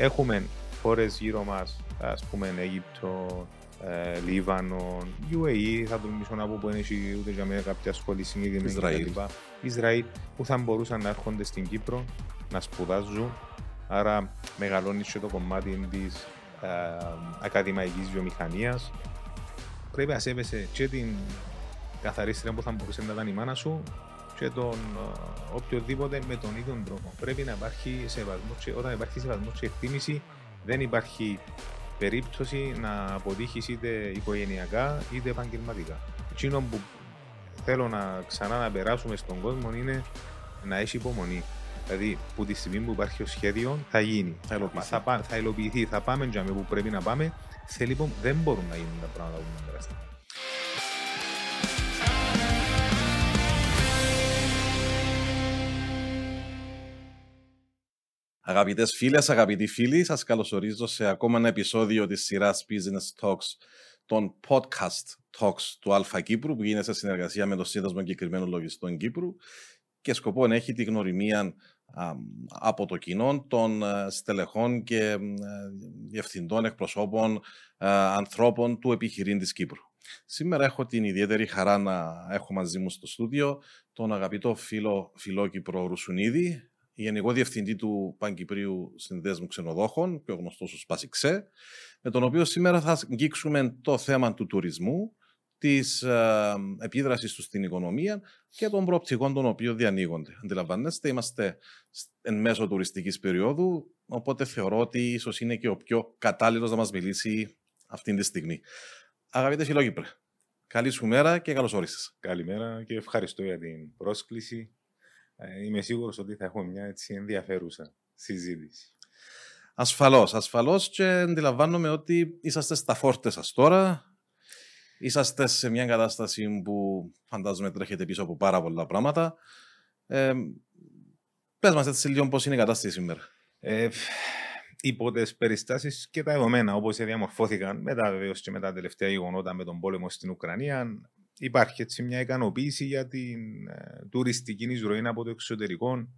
Έχουμε χώρες γύρω μας, ας πούμε Αίγυπτο, ε, Λίβανο, UAE, θα τολμήσω να πω που δεν έχει ούτε για μένα κάποια σχολή συγκεκριμένη Ισραήλ. κτλ. Ισραήλ, που θα μπορούσαν να έρχονται στην Κύπρο να σπουδάζουν. Άρα μεγαλώνει και το κομμάτι της ε, ακαδημαϊκής βιομηχανίας. Πρέπει να σέβεσαι και την καθαρίστρια που θα μπορούσε να ήταν η μάνα σου και τον ε, οποιοδήποτε με τον ίδιο τρόπο. Πρέπει να υπάρχει σεβασμός και όταν υπάρχει σεβασμός και εκτίμηση δεν υπάρχει περίπτωση να αποτύχεις είτε οικογενειακά είτε επαγγελματικά. Εκείνο που θέλω να ξανά να περάσουμε στον κόσμο είναι να έχει υπομονή. Δηλαδή, που τη στιγμή που υπάρχει ο σχέδιο θα γίνει. Θα υλοποιηθεί. Θα, πά- θα υλοποιηθεί, θα πάμε για που πρέπει να πάμε. Θέλει, υπο- δεν μπορούν να γίνουν τα πράγματα που είναι Αγαπητές φίλες, αγαπητοί φίλοι, σας καλωσορίζω σε ακόμα ένα επεισόδιο της σειράς Business Talks, των podcast Talks του Αλφα Κύπρου, που γίνεται σε συνεργασία με το Σύνδεσμο Εγκεκριμένων Λογιστών Κύπρου και σκοπό να έχει τη γνωριμία α, από το κοινό των ε, στελεχών και ε, διευθυντών, εκπροσώπων, ε, ανθρώπων του επιχειρήν της Κύπρου. Σήμερα έχω την ιδιαίτερη χαρά να έχω μαζί μου στο στούντιο τον αγαπητό φίλο Φιλόκυπρο Ρουσουνίδη, Γενικό Διευθυντή του Παγκυπρίου Συνδέσμου Ξενοδόχων, πιο γνωστό ως Πασιξέ, με τον οποίο σήμερα θα αγγίξουμε το θέμα του τουρισμού, της ε, επίδρασης του στην οικονομία και των προοπτικών των οποίων διανοίγονται. Αντιλαμβάνεστε, είμαστε σ- εν μέσω τουριστικής περίοδου, οπότε θεωρώ ότι ίσως είναι και ο πιο κατάλληλος να μας μιλήσει αυτή τη στιγμή. Αγαπητέ Φιλόκυπρε, καλή σου μέρα και καλώς όρισες. Καλημέρα και ευχαριστώ για την πρόσκληση. Ε, Είμαι σίγουρος ότι θα έχουμε μια έτσι ενδιαφέρουσα συζήτηση. Ασφαλώς, ασφαλώς και αντιλαμβάνομαι ότι είσαστε στα φόρτες σας τώρα. Είσαστε σε μια κατάσταση που φαντάζομαι τρέχετε πίσω από πάρα πολλά πράγματα. Ε, πες μας έτσι λίγο πώς είναι η κατάσταση σήμερα. Ε, υπό τις περιστάσεις και τα δεδομένα όπως διαμορφώθηκαν μετά βεβαίως και με τα τελευταία γεγονότα με τον πόλεμο στην Ουκρανία, υπάρχει έτσι μια ικανοποίηση για την ε, τουριστική εισρωή από το εξωτερικό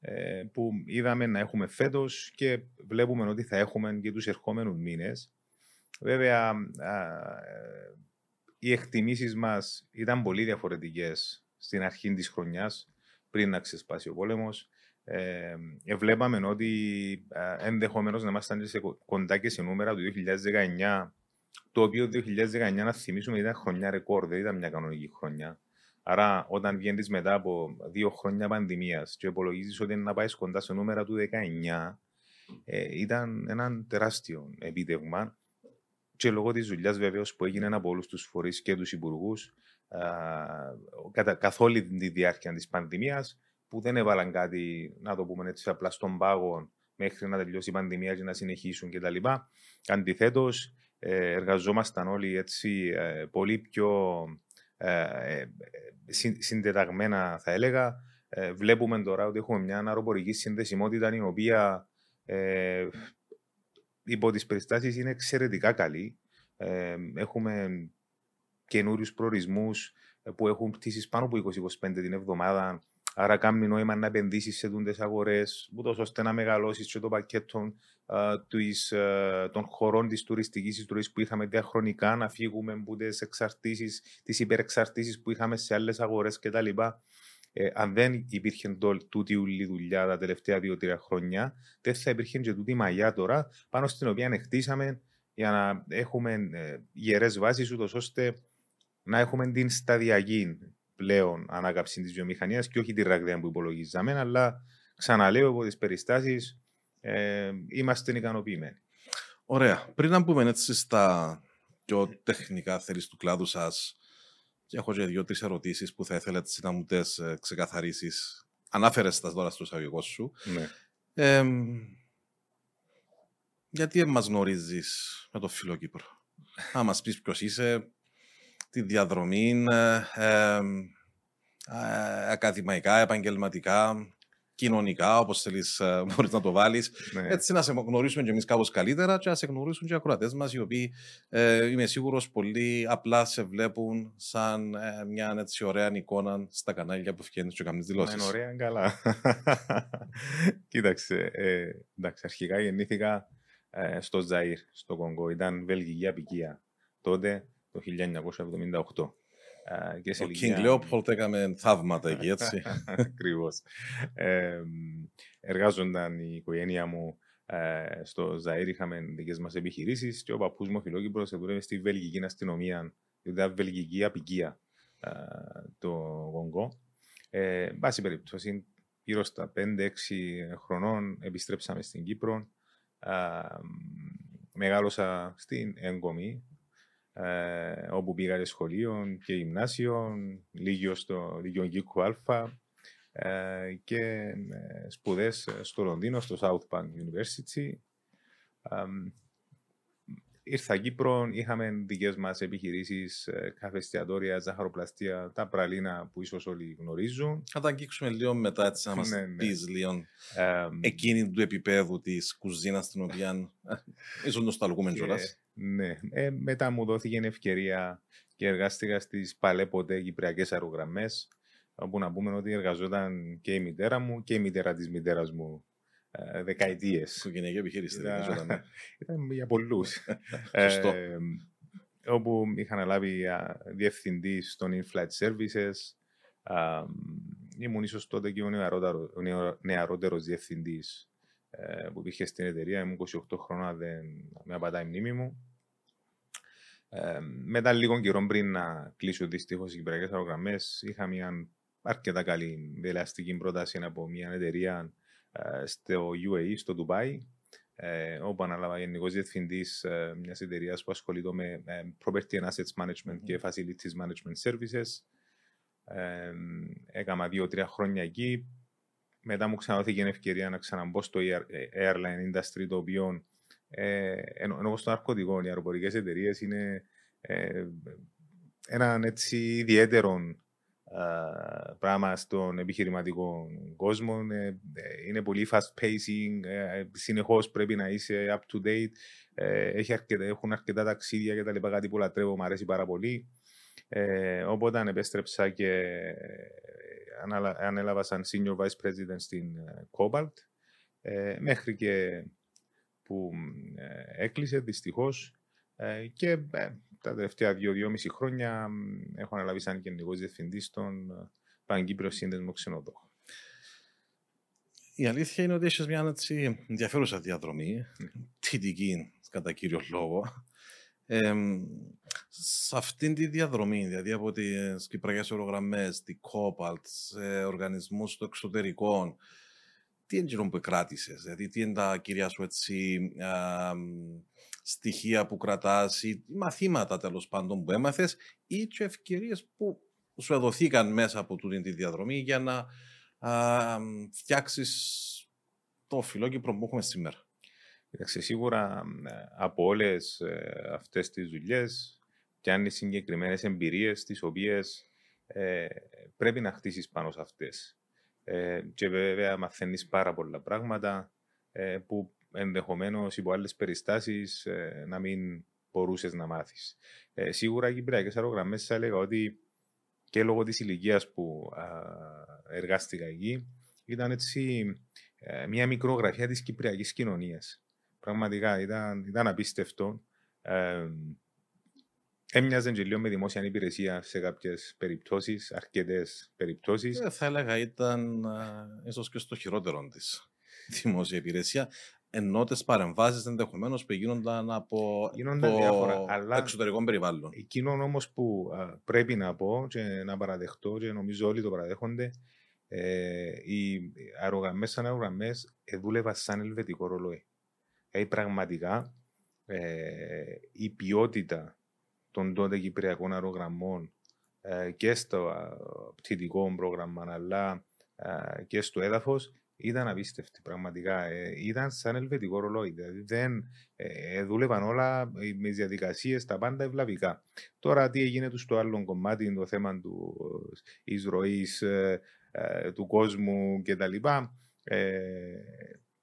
ε, που είδαμε να έχουμε φέτος και βλέπουμε ότι θα έχουμε και τους ερχόμενους μήνες. Βέβαια, α, ε, οι εκτιμήσεις μας ήταν πολύ διαφορετικές στην αρχή της χρονιάς, πριν να ξεσπάσει ο πόλεμος ε, ε, βλέπαμε ότι ε, ενδεχομένως να ήμασταν και σε κο- κοντά και σε νούμερα του 2019, το οποίο 2019 να θυμίσουμε ήταν χρονιά ρεκόρ, δεν ήταν μια κανονική χρονιά. Άρα, όταν βγαίνεις μετά από δύο χρόνια πανδημίας και υπολογίζεις ότι είναι να πάεις κοντά σε νούμερα του 19, ε, ήταν ένα τεράστιο επίτευγμα. Και λόγω της δουλειάς βεβαίως που έγινε από όλους τους φορείς και τους υπουργούς καθ' όλη τη διάρκεια της πανδημίας, που δεν έβαλαν κάτι, να το πούμε έτσι, απλά στον πάγο μέχρι να τελειώσει η πανδημία και να συνεχίσουν κτλ. Αντιθέτως, εργαζόμασταν όλοι έτσι ε, πολύ πιο ε, ε, συν- συντεταγμένα, θα έλεγα. Ε, βλέπουμε τώρα ότι έχουμε μια αεροπορική συνδεσιμότητα η οποία ε, υπό τις περιστάσεις είναι εξαιρετικά καλή. Ε, έχουμε καινούριους προορισμούς ε, που έχουν πτήσεις πάνω από 20-25 την εβδομάδα. Άρα, κάνει νόημα να επενδύσεις σε τούντες αγορές, ούτως ώστε να μεγαλώσεις και το πακέτο α, της, α, των χωρών της τουριστικής εισρωή που είχαμε διαχρονικά, να φύγουμε από τις εξαρτήσεις, τις υπερεξαρτήσεις που είχαμε σε άλλες αγορές κτλ. Ε, αν δεν υπήρχε το, τούτη ουλή δουλειά τα τελευταία δύο-τρία χρόνια, δεν θα υπήρχε και τούτη μαγιά τώρα, πάνω στην οποία ανεχτήσαμε για να έχουμε ε, γερές βάσεις, ούτως ώστε να έχουμε την σταδιακή πλέον ανάκαψη της βιομηχανίας και όχι τη ραγδαία που υπολογίζαμε, αλλά ξαναλέω από τις περιστάσεις ε, είμαστε ικανοποιημένοι. Ωραία. Πριν να μπούμε έτσι στα πιο τεχνικά θέλεις του κλάδου σας, και έχω και δύο-τρεις ερωτήσεις που θα ήθελα έτσι να μου τις ξεκαθαρίσεις. Ανάφερες τα τώρα στο εισαγωγικό σου. Ναι. Ε, γιατί μας γνωρίζεις με το φίλο Κύπρο. Να μας πεις ποιος είσαι, τη διαδρομή, ε, ε, ε, ακαδημαϊκά, επαγγελματικά. κοινωνικά, όπως θέλεις, μπορείς να το βάλεις. Ναι. Έτσι να σε γνωρίσουμε κι εμείς κάπως καλύτερα και να σε γνωρίσουν και οι ακροατές μας, οι οποίοι ε, είμαι σίγουρος πολύ απλά σε βλέπουν σαν ε, μια έτσι ωραία εικόνα στα κανάλια που φτιάχνεις και κάνεις δηλώσεις. Είναι ωραία, καλά. Κοίταξε, ε, εντάξει, αρχικά γεννήθηκα ε, στο Ζαΐρ, στο Κονγκό. Ήταν βελγική απικία τότε, το 1978. Ε, και σε Ο ηλικία- King Leopold έκαμε θαύματα εκεί, έτσι. Ακριβώς. Ε, εργάζονταν η οικογένεια μου ε, στο Ζαΐρ, είχαμε δικές μας επιχειρήσεις και ο παππούς μου, ο Φιλόκυπρος, δούλευε στη βελγική αστυνομία, ήταν βελγική απικία ε, το Κονγκό. Ε, εν πάση περιπτώσει, γύρω στα 5-6 χρονών επιστρέψαμε στην Κύπρο. Α, μεγάλωσα στην Έγκομη, ε, όπου πήγα και σχολείο και γυμνάσιο, λίγιο στο Λύκειο Κίκου Α ε, και ε, σπουδές στο Λονδίνο, στο South Bank University. Ε, ήρθα Κύπρο, είχαμε δικές μας επιχειρήσεις, ε, καφέ εστιατόρια, ζαχαροπλαστεία, τα πραλίνα που ίσως όλοι γνωρίζουν. Θα τα αγγίξουμε λίγο μετά, έτσι, να μας Ναι, ναι. πεις λίγο Ε, εκείνη του επίπεδου της κουζίνας, την οποία ίσω νοσταλγούμε Και- κιόλας. Ναι. Ε, μετά μου δόθηκε η ευκαιρία και εργάστηκα στις παλαιποτέ κυπριακές αερογραμμές όπου να πούμε ότι εργαζόταν και η μητέρα μου και η μητέρα της μητέρας μου ε, δεκαετίες. Οικογενειακή επιχείρηση. Ήταν- δεν ήταν, ναι. Ήταν για πολλούς. Σωστό. Ε, όπου είχα αναλάβει α, διευθυντή των in-flight services. Α, ήμουν ίσως τότε και ο, νεαρότερο, ο νεο- νεαρότερος διευθυντής ε, που υπήρχε στην εταιρεία. Ήμουν 28 χρόνια, δεν με απατάει η μνήμη μου. Ε, μετά λίγο καιρό πριν να κλείσω δυστυχώς οι κυπριακές αερογραμμές, είχα μια αρκετά καλή ελαστική πρόταση από μια εταιρεία ε, στο UAE, στο Ντουμπάι, ε, όπου ανάλαβα γενικός διευθυντής ε, μιας εταιρείας που ασχολείται με ε, Property and Assets Management και Facilities Management Services. Ε, έκανα δύο-τρία χρόνια εκεί. Μετά μου ξαναδόθηκε η ευκαιρία να ξαναμπω στο air- ε, airline industry, το οποίο ε, ενώ, ενώ στο ναρκωτικό, οι αεροπορικές εταιρείες είναι ε, έναν έτσι ιδιαίτερο α, πράγμα στον επιχειρηματικό κόσμο. Ε, ε, είναι πολύ fast pacing, ε, συνεχώς πρέπει να είσαι up to date. Ε, έχει αρκετά, έχουν αρκετά ταξίδια και τα λοιπά, κάτι που λατρεύω, μου αρέσει πάρα πολύ. Ε, οπότε επέστρεψα και ε, ανάλα- ανέλαβα σαν senior vice president στην ε, Cobalt ε, μέχρι και που ε, έκλεισε δυστυχώς ε, και ε, τα τελευταία δύο-δυόμιση χρόνια μ, έχω αναλάβει σαν γενικός διευθυντής στον ε, Παγκύπριο Σύνδεσμο Ξενοδόχων. Η αλήθεια είναι ότι έχεις μια έτσι, ενδιαφέρουσα διαδρομή, θετική κατά κύριο λόγο. Ε, σε αυτήν τη διαδρομή, δηλαδή από τις κυπριακές ορογραμμές, τη Cobalt, σε οργανισμούς στο εξωτερικό, τι είναι εκείνο που κράτησε, δηλαδή τι είναι τα κυρία σου έτσι, α, μ, στοιχεία που κρατάς ή μαθήματα τέλος πάντων που έμαθες ή και ευκαιρίες που σου εδωθήκαν μέσα από τούτη τη διαδρομή για να α, μ, φτιάξεις το φιλόκυπρο που έχουμε σήμερα. Κοίταξε, σίγουρα ε, από όλες αυτές τις δουλειές πιάνει συγκεκριμένες εμπειρίες, τις οποίες ε, πρέπει να χτίσεις πάνω σε αυτές. Ε, και βέβαια μαθαίνεις πάρα πολλά πράγματα ε, που ενδεχομένως υπό άλλες περιστάσεις ε, να μην μπορούσες να μάθεις. Ε, σίγουρα οι κυπριακές αερογραμμές θα έλεγα ότι και λόγω της ηλικίας που α, εργάστηκα εκεί ήταν έτσι ε, μια μικρογραφία της κυπριακής κοινωνίας. Πραγματικά ήταν, ήταν απίστευτο. Ε, έμοιαζε και λίγο με δημόσια υπηρεσία σε κάποιες περιπτώσεις, αρκετές περιπτώσεις. Ε, θα έλεγα ήταν α, ίσως και στο χειρότερο της δημόσια υπηρεσία ενώ τις παρεμβάσεις ενδεχομένως που γίνονταν από Γίνονταν το διάφορα, αλλά- εξωτερικό περιβάλλον. Εκείνο όμως που α, πρέπει να πω και να παραδεχτώ και νομίζω όλοι το παραδέχονται, ε, οι αερογραμμές σαν αερογραμμές ε, δούλευαν σαν ελβετικό ρολόι. Δηλαδή πραγματικά ε, η ποιότητα των τότε κυπριακών αερογραμμών ε, και στο α, πτυτικό πρόγραμμα αλλά α, και στο έδαφος ήταν απίστευτη πραγματικά. Ε, ήταν σαν ελβετικό ρολόι. Δηλαδή δεν, ε, δούλευαν όλα ε, με τις διαδικασίες, τα πάντα ευλαβικά. Τώρα τι έγινε τους στο άλλο κομμάτι, το θέμα του ε, εισρωής ε, ε, του κόσμου κτλ. Ε,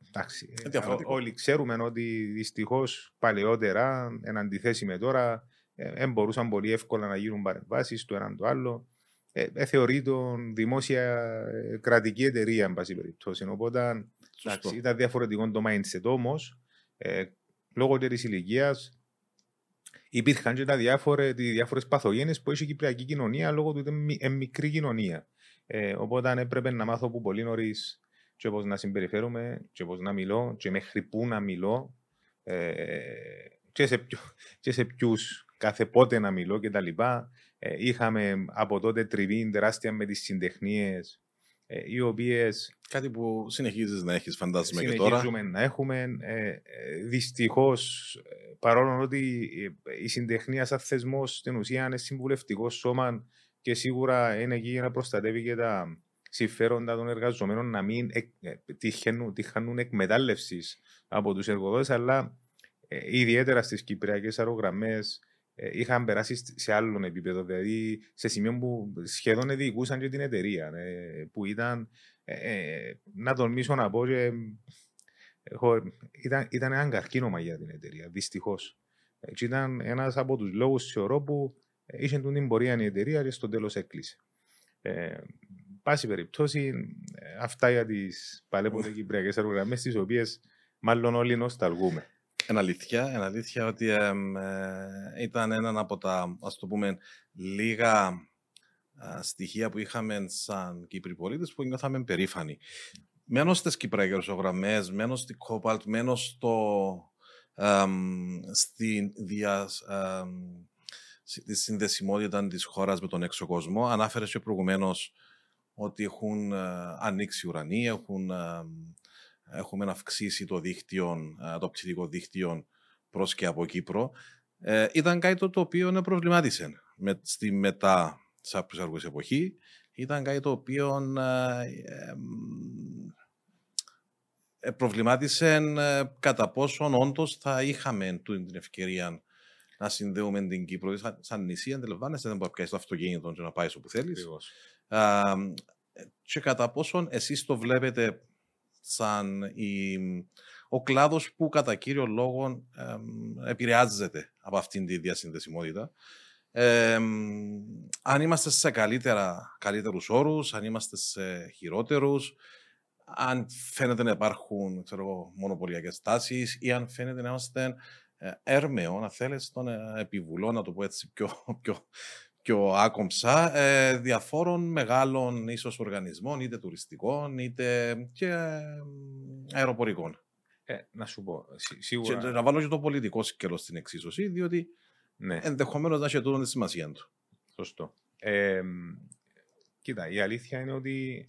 εντάξει, Ε, διαφορετικό. όλοι ξέρουμε ότι δυστυχώς παλαιότερα, εν αντιθέσει με τώρα, δεν μπορούσαν πολύ εύκολα να γίνουν παρεμβάσεις το έναν το άλλο. Ε, ε, θεωρείται δημόσια ε, κρατική εταιρεία, εν πάση περιπτώσει. Οπότε Σωστό. εντάξει, ήταν διαφορετικό το mindset όμως. Ε, λόγω της ηλικίας υπήρχαν και τα διάφορε, οι διάφορες παθογένειες που έχει η κυπριακή κοινωνία λόγω του ότι είναι μι- είναι μικρή κοινωνία. Ε, οπότε έπρεπε να μάθω από πολύ νωρίς και πώς να συμπεριφέρομαι και πώς να μιλώ και μέχρι πού να μιλώ ε, και σε, ποιο, και σε ποιους κάθε πότε να μιλώ και τα λοιπά. Ε, είχαμε από τότε τριβή τεράστια με τις συντεχνίες ε, οι οποίες Κάτι που συνεχίζεις να έχεις, φαντάζομαι και τώρα. συνεχίζουμε να έχουμε. Ε, ε, Δυστυχώς, παρόλο ότι ε, η συντεχνία σαν θεσμός στην ουσία είναι συμβουλευτικό σώμα και σίγουρα είναι εκεί για να προστατεύει και τα συμφέροντα των εργαζομένων να μην εκ, ε, τυχαίνουν, τυχάνουν εκμετάλλευσης από τους εργοδότες, αλλά ε, ιδιαίτερα στις κυπριακές αερογραμμές είχαν περάσει σ- σε άλλο επίπεδο, δηλαδή σε σημείο που σχεδόν διοικούσαν και την εταιρεία, ε, που ήταν ε, ε, να τολμήσω να πω και, έχω, ήταν, ήταν ένα καρκίνωμα για την εταιρεία, δυστυχώς. Και ήταν ένας από τους λόγους, θεωρώ, που είχε τον την πορεία η εταιρεία και στο τέλος έκλεισε. Ε, πάση περιπτώσει, ε, αυτά για τις παλαιότερες κυπριακές αερογραμμές, τις οποίες μάλλον όλοι νοσταλγούμε. Είναι αλήθεια, είναι αλήθεια ότι εμ, ε, ήταν ένα από τα, ας το πούμε, λίγα α, στοιχεία που είχαμε σαν Κύπροι πολίτες που νιώθαμε περήφανοι. Μένω στις Κυπριακές αερογραμμές, μένω στη Cobalt, μένω στο, εμ, στην δια, εμ, συ- τη συνδεσιμότητα της χώρας με τον έξω κόσμο. Ανάφερες και προηγουμένως ότι έχουν ε, ανοίξει ουρανοί, έχουν, εμ, έχουμε αυξήσει το δίκτυο, ε, το ψηφικό δίκτυο προς και από Κύπρο. Ε, ήταν κάτι το, το οποίο με προβλημάτισε με, στη μετά Σάπρους εποχή. Ήταν κάτι το οποίο ε, ε, μ, ε, προβλημάτισε ε, κατά πόσον όντως θα είχαμε τούτη την ευκαιρία να συνδέουμε την Κύπρο. Δηλαδή, Σαν, σαν νησί, αντιλαμβάνεσαι, δεν μπορεί να πιάσεις το αυτοκίνητο και να πάει όπου θέλεις. Ακριβώς. Α, και κατά πόσον εσείς το βλέπετε σαν η, ο κλάδος που κατά κύριο λόγο εμ, επηρεάζεται από αυτήν τη διασυνδεσιμότητα. Εμ, αν είμαστε σε καλύτερα, καλύτερους όρους, αν είμαστε σε χειρότερους, αν φαίνεται να υπάρχουν ξέρω εγώ, μονοπωλιακές τάσεις ή αν φαίνεται να είμαστε ε, έρμεο, να θέλεις, των ε, επιβουλών, να το πω έτσι πιο, πιο, πιο άκομψα, ε, διαφόρων μεγάλων ίσως οργανισμών, είτε τουριστικών, είτε και ε, αεροπορικών. Ε, να σου πω, σι- Και σίγουρα. να βάλω και το πολιτικό σκέλος στην εξίσωση, διότι Ναι. ενδεχομένως να έχει τούτο τη σημασία του. Σωστό. Ε, κοίτα, η αλήθεια είναι ότι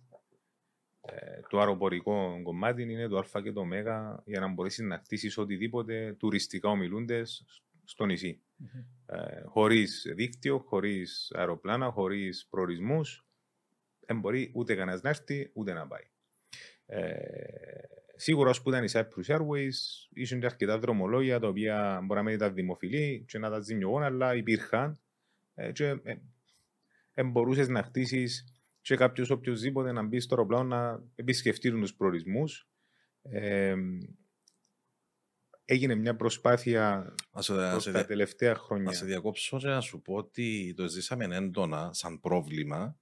ε, το αεροπορικό κομμάτι είναι το Α και το Ω για να μπορέσεις να χτίσεις οτιδήποτε τουριστικά ομιλούνται στο νησί. Ε, χωρίς δίκτυο, χωρίς αεροπλάνα, χωρίς προορισμούς, δεν μπορεί ούτε κανένας να έρθει ούτε να πάει. Ε, σίγουρα όσο που ήταν η Cyprus Airways, ήσουν και αρκετά δρομολόγια τα οποία μπορεί να μην ήταν δημοφιλή και να τα ζημιωγόν, αλλά υπήρχαν ε, και ε, ε, μπορούσες να χτίσεις και κάποιος οποιοδήποτε να μπει στο αεροπλάνο να επισκεφτεί τους προορισμούς. Ε, έγινε μια προσπάθεια Να σε, να προς σε τα δια- τελευταία χρόνια. να σε διακόψω και να σου πω ότι το ζήσαμε έντονα σαν πρόβλημα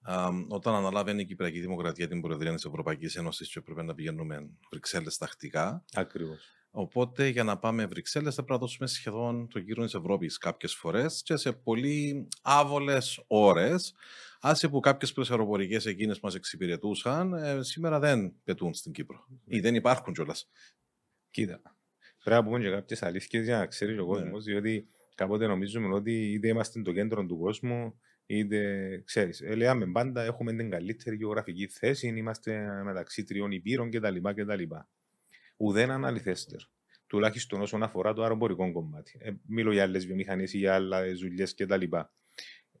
α, όταν αναλάβαινε η Κυπριακή Δημοκρατία την Προεδρία της Ευρωπαϊκής Ένωσης και έπρεπε να πηγαίνουμε Βρυξέλλες τακτικά. Ακριβώς. Οπότε για να πάμε Βρυξέλλες θα πρέπει να δώσουμε σχεδόν το γύρο της Ευρώπης κάποιες φορές και σε πολύ άβολες ώρες. Άσε που κάποιες πλαισιαροπορικές εκείνες που μας εξυπηρετούσαν ε, σήμερα δεν πετούν στην Κύπρο. Ή δεν υπάρχουν κιόλας. Κοίτα. Πρέπει να πούμε και κάποιες αλήθειες για να ξέρεις ο Ναι. κόσμος, διότι κάποτε νομίζουμε ότι είτε είμαστε το κέντρο του κόσμου, είτε ξέρεις. Ε, λέμε πάντα έχουμε την καλύτερη γεωγραφική θέση, είμαστε μεταξύ τριών υπήρων κτλ. κτλ. Ουδέν αναλυθέστερ. Τουλάχιστον όσον αφορά το αεροπορικό κομμάτι. Ε, μιλώ για άλλες βιομηχανίες ή για άλλες δουλειές κτλ.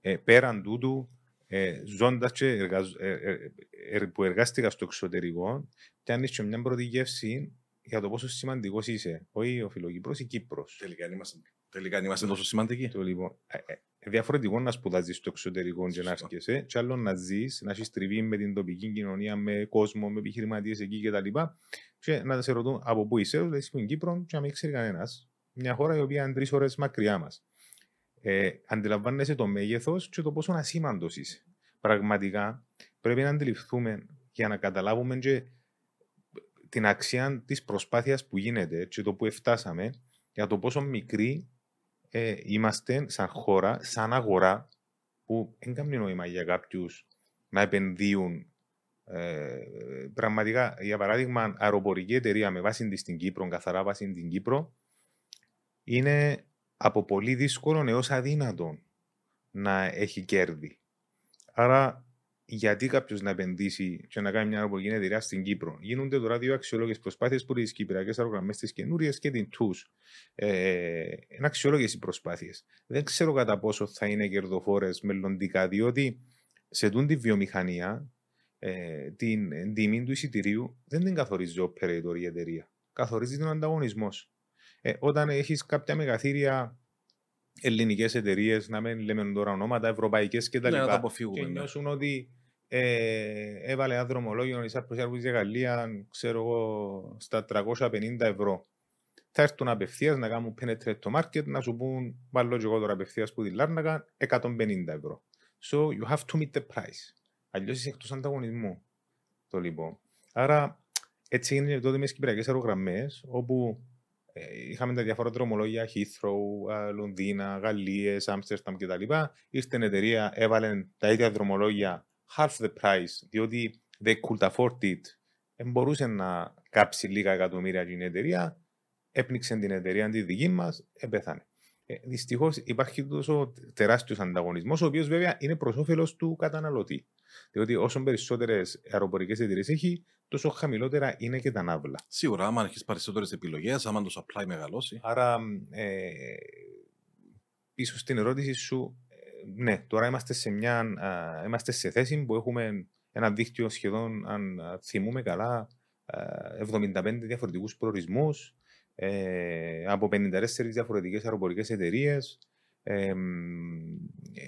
Ε, πέραν τούτου, ε, ζώντας και εργαζ... ε, ε, ε, που εργάστηκα στο εξωτερικό, πιάνεις και μια πρώτη γεύση για το πόσο σημαντικός είσαι. Όχι ο Φιλοκύπρος, η Κύπρος. Τελικά είμαστε, τελικά είμαστε τόσο σημαντικοί. Το λοιπόν, ε, ε, διαφορετικό να σπουδάζεις στο εξωτερικό και να έρχεσαι, και άλλο να ζεις, να έχεις τριβή με την τοπική κοινωνία, με κόσμο, με επιχειρηματίες εκεί κτλ. Και, και να σε ρωτούν από πού είσαι, δηλαδή στην Κύπρο, και να μην ξέρει κανένας. Μια χώρα η οποία είναι τρεις ώρες μακριά μας. Ε, αντιλαμβάνεσαι το μέγεθος και το πόσο ασήμαντος είσαι. Πραγματικά πρέπει να αντιληφθούμε για να καταλάβουμε και την αξία της προσπάθειας που γίνεται και το που φτάσαμε για το πόσο μικρή ε, είμαστε σαν χώρα, σαν αγορά, που δεν κάνει νόημα για κάποιους να επενδύουν. Ε, πραγματικά, για παράδειγμα, αεροπορική εταιρεία με βάση της στην Κύπρο, καθαρά βάση στην Κύπρο, είναι από πολύ δύσκολο έως αδύνατο να έχει κέρδη. Άρα γιατί κάποιος να επενδύσει και να κάνει μια αεροπορική εταιρεία στην Κύπρο. Γίνονται τώρα δύο αξιολόγε προσπάθειες που τις Κυπριακές αερογραμμές, τις καινούριες και την TUS. Ε, είναι αξιόλογες οι προσπάθειες. Δεν ξέρω κατά πόσο θα είναι κερδοφόρες μελλοντικά, διότι σε τούν τη βιομηχανία ε, την τιμή του εισιτηρίου δεν την καθορίζει ο operator η εταιρεία. Καθορίζει τον ανταγωνισμός. Ε, όταν έχεις κάποια μεγαθύρια ελληνικές εταιρείες, να μην λέμε τώρα ονόματα, ευρωπαϊκές κτλ. Ναι, να και ναι. νιώσουν ότι ε, έβαλε ένα δρομολόγιο η Σάρπος για Γαλλία, ξέρω εγώ, στα 350 ευρώ. Θα έρθουν απευθείας να κάνουν penetrate το market, να σου πούν, βάλω και εγώ τώρα απευθείας που τη Λάρνακα, 150 ευρώ. So you have to meet the price. Αλλιώς είσαι εκτός ανταγωνισμού. Το λοιπόν. Άρα έτσι είναι τότε με τι κυπριακέ αερογραμμές, όπου ε, είχαμε τα διάφορα δρομολόγια, Heathrow, Λονδίνα, Γαλλίες, Άμστερνταμ κτλ. Ήρθε η εταιρεία, έβαλε τα ίδια δρομολόγια half the price, διότι they could afford it. Δεν μπορούσε να κάψει λίγα εκατομμύρια την εταιρεία, έπνιξε την εταιρεία τη δική μας, επέθανε. Ε, Δυστυχώς υπάρχει τόσος τεράστιος ανταγωνισμός, ο οποίος βέβαια είναι προς όφελος του καταναλωτή. Διότι όσο περισσότερες αεροπορικές εταιρείε έχει, τόσο χαμηλότερα είναι και τα ναύλα. Σίγουρα, άμα έχεις περισσότερες επιλογές, άμα το supply μεγαλώσει. Άρα, ε, πίσω στην ερώτηση σου, ε, ναι, τώρα είμαστε σε, μια, α, είμαστε σε θέση που έχουμε ένα δίκτυο σχεδόν, αν θυμούμε καλά, 75 διαφορετικούς προορισμούς ε, από 54 διαφορετικές αεροπορικές εταιρείες. Ε,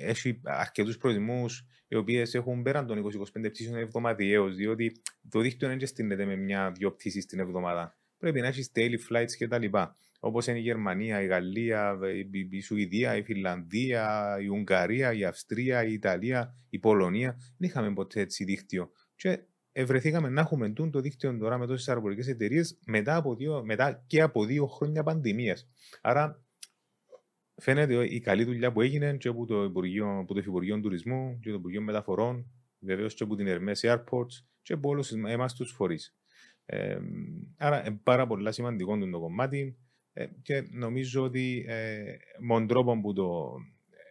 έχει αρκετούς προορισμούς οι οποίες έχουν πέραν των 20-25 πτήσεων εβδομαδιαίως, διότι το δίκτυο δεν στείνεται με μια-δυο πτήσεις την εβδομάδα. Πρέπει να έχεις daily flights κτλ. Όπως είναι η Γερμανία, η Γαλλία, η Σουηδία, η Φιλανδία, η Ουγγαρία, η Αυστρία, η Ιταλία, η Πολωνία. Δεν είχαμε ποτέ έτσι δίκτυο. Και βρεθήκαμε να έχουμε το δίκτυο τώρα με τόσες αεροπορικές εταιρείες μετά, μετά και από δύο χρόνια πανδημίας. Άρα φαίνεται η καλή δουλειά που έγινε και από το, Υπουργείο, από το Υφυπουργείο Τουρισμού και το Υπουργείο Μεταφορών, βεβαίως και από την Ερμές Airports και από όλους εμάς τους φορείς. Ε, άρα, είναι πάρα πολύ σημαντικό το κομμάτι ε, και νομίζω ότι ε, με τον τρόπο που το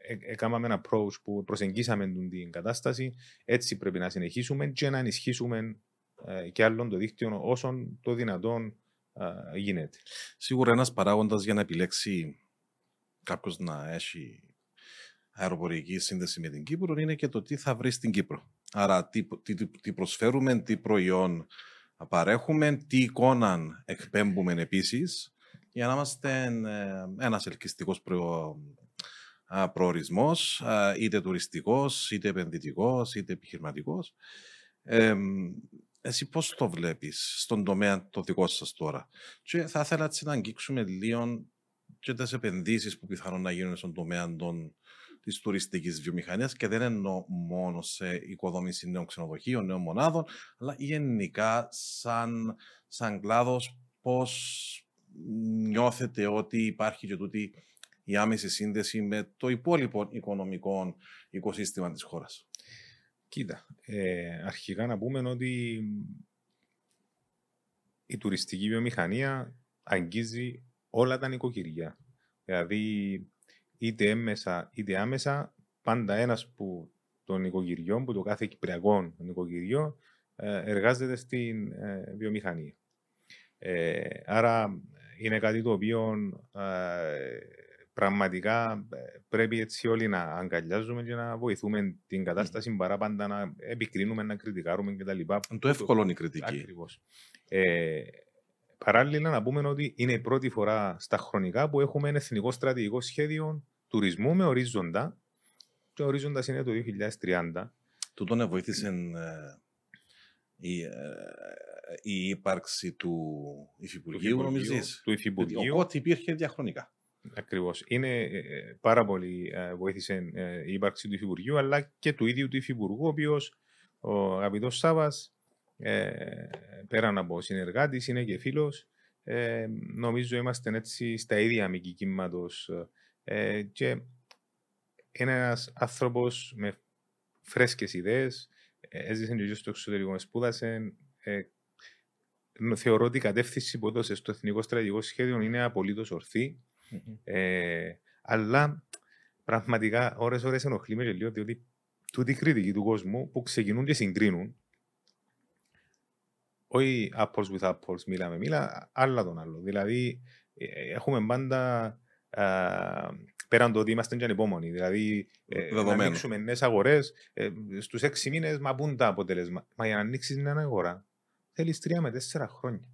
έκαναμε ένα approach που προσεγγίσαμε την κατάσταση, έτσι πρέπει να συνεχίσουμε και να ενισχύσουμε ε, και άλλον το δίκτυο όσον το δυνατόν ε, γίνεται. Σίγουρα ένας παράγοντας για να επιλέξει κάποιος να έχει αεροπορική σύνδεση με την Κύπρο είναι και το τι θα βρει στην Κύπρο. Άρα τι, τι, τι προσφέρουμε, τι προϊόν παρέχουμε, τι εικόνα εκπέμπουμε επίσης για να είμαστε ε, ένας ελκυστικός προ, προορισμός, είτε τουριστικός, είτε επενδυτικός, είτε επιχειρηματικός. Ε, εσύ πώς το βλέπεις στον τομέα το δικό σας τώρα; Και θα ήθελα έτσι να αγγίξουμε λίγο και τις επενδύσεις που πιθανόν να γίνουν στον τομέα των, της τουριστικής βιομηχανίας και δεν εννοώ μόνο σε οικοδόμηση νέων ξενοδοχείων, νέων μονάδων, αλλά γενικά σαν, σαν κλάδος πώς νιώθετε ότι υπάρχει και τούτη η άμεση σύνδεση με το υπόλοιπο οικονομικό οικοσύστημα της χώρας; Κοίτα, ε, αρχικά να πούμε ότι η τουριστική βιομηχανία αγγίζει όλα τα νοικοκυριά. Δηλαδή, είτε έμεσα είτε άμεσα, πάντα ένας που των νοικοκυριών, που το κάθε κυπριακό νοικοκυριό, ε, εργάζεται στην ε, βιομηχανία. άρα είναι κάτι το οποίο πραγματικά ε, πρέπει έτσι όλοι να αγκαλιάζουμε και να βοηθούμε την κατάσταση mm. παρά πάντα να επικρίνουμε, να κριτικάρουμε κτλ. Το εύκολο είναι η κριτική. Ακριβώς. Ε, παράλληλα να πούμε ότι είναι η πρώτη φορά στα χρονικά που έχουμε ένα εθνικό στρατηγικό σχέδιο τουρισμού με ορίζοντα και ο ορίζοντας είναι το 2030. Τούτον βοήθησε ε, η, ε, η ύπαρξη του Υφυπουργείου, νομίζεις; Του Υφυπουργείου. Οπότε υπήρχε διαχρονικά. Ακριβώς. Είναι ε, ε, πάρα πολύ βοήθησε η ύπαρξη του Υφυπουργείου, αλλά και του ίδιου του Υφυπουργού, ο οποίος ο αγαπητός Σάβας, πέραν από συνεργάτης, είναι και φίλος. νομίζω είμαστε έτσι στα ίδια μήκη κύματος. και είναι ένας άνθρωπος με φρέσκες ιδέες, έζησε και στο εξωτερικό, σπούδασε. Ε, θεωρώ ότι η κατεύθυνση που έδωσε στο Εθνικό Στρατηγικό Σχέδιο είναι απολύτως ορθή. Mm-hmm. Ε, αλλά πραγματικά ώρες-ώρες ενοχλεί με λίγο διότι τούτη η κριτική του κόσμου που ξεκινούν και συγκρίνουν όχι apples with apples, μιλάμε, μίλα, άλλα τον άλλο. Δηλαδή, ε, έχουμε πάντα πέραν το ότι είμαστε και ανυπόμονοι. Δηλαδή, ε, να ανοίξουμε νέε αγορέ, ε, στου έξι μήνε, μα πούν τα αποτελέσματα. Μα για να ανοίξει μια αγορά, θέλει τρία με τέσσερα χρόνια.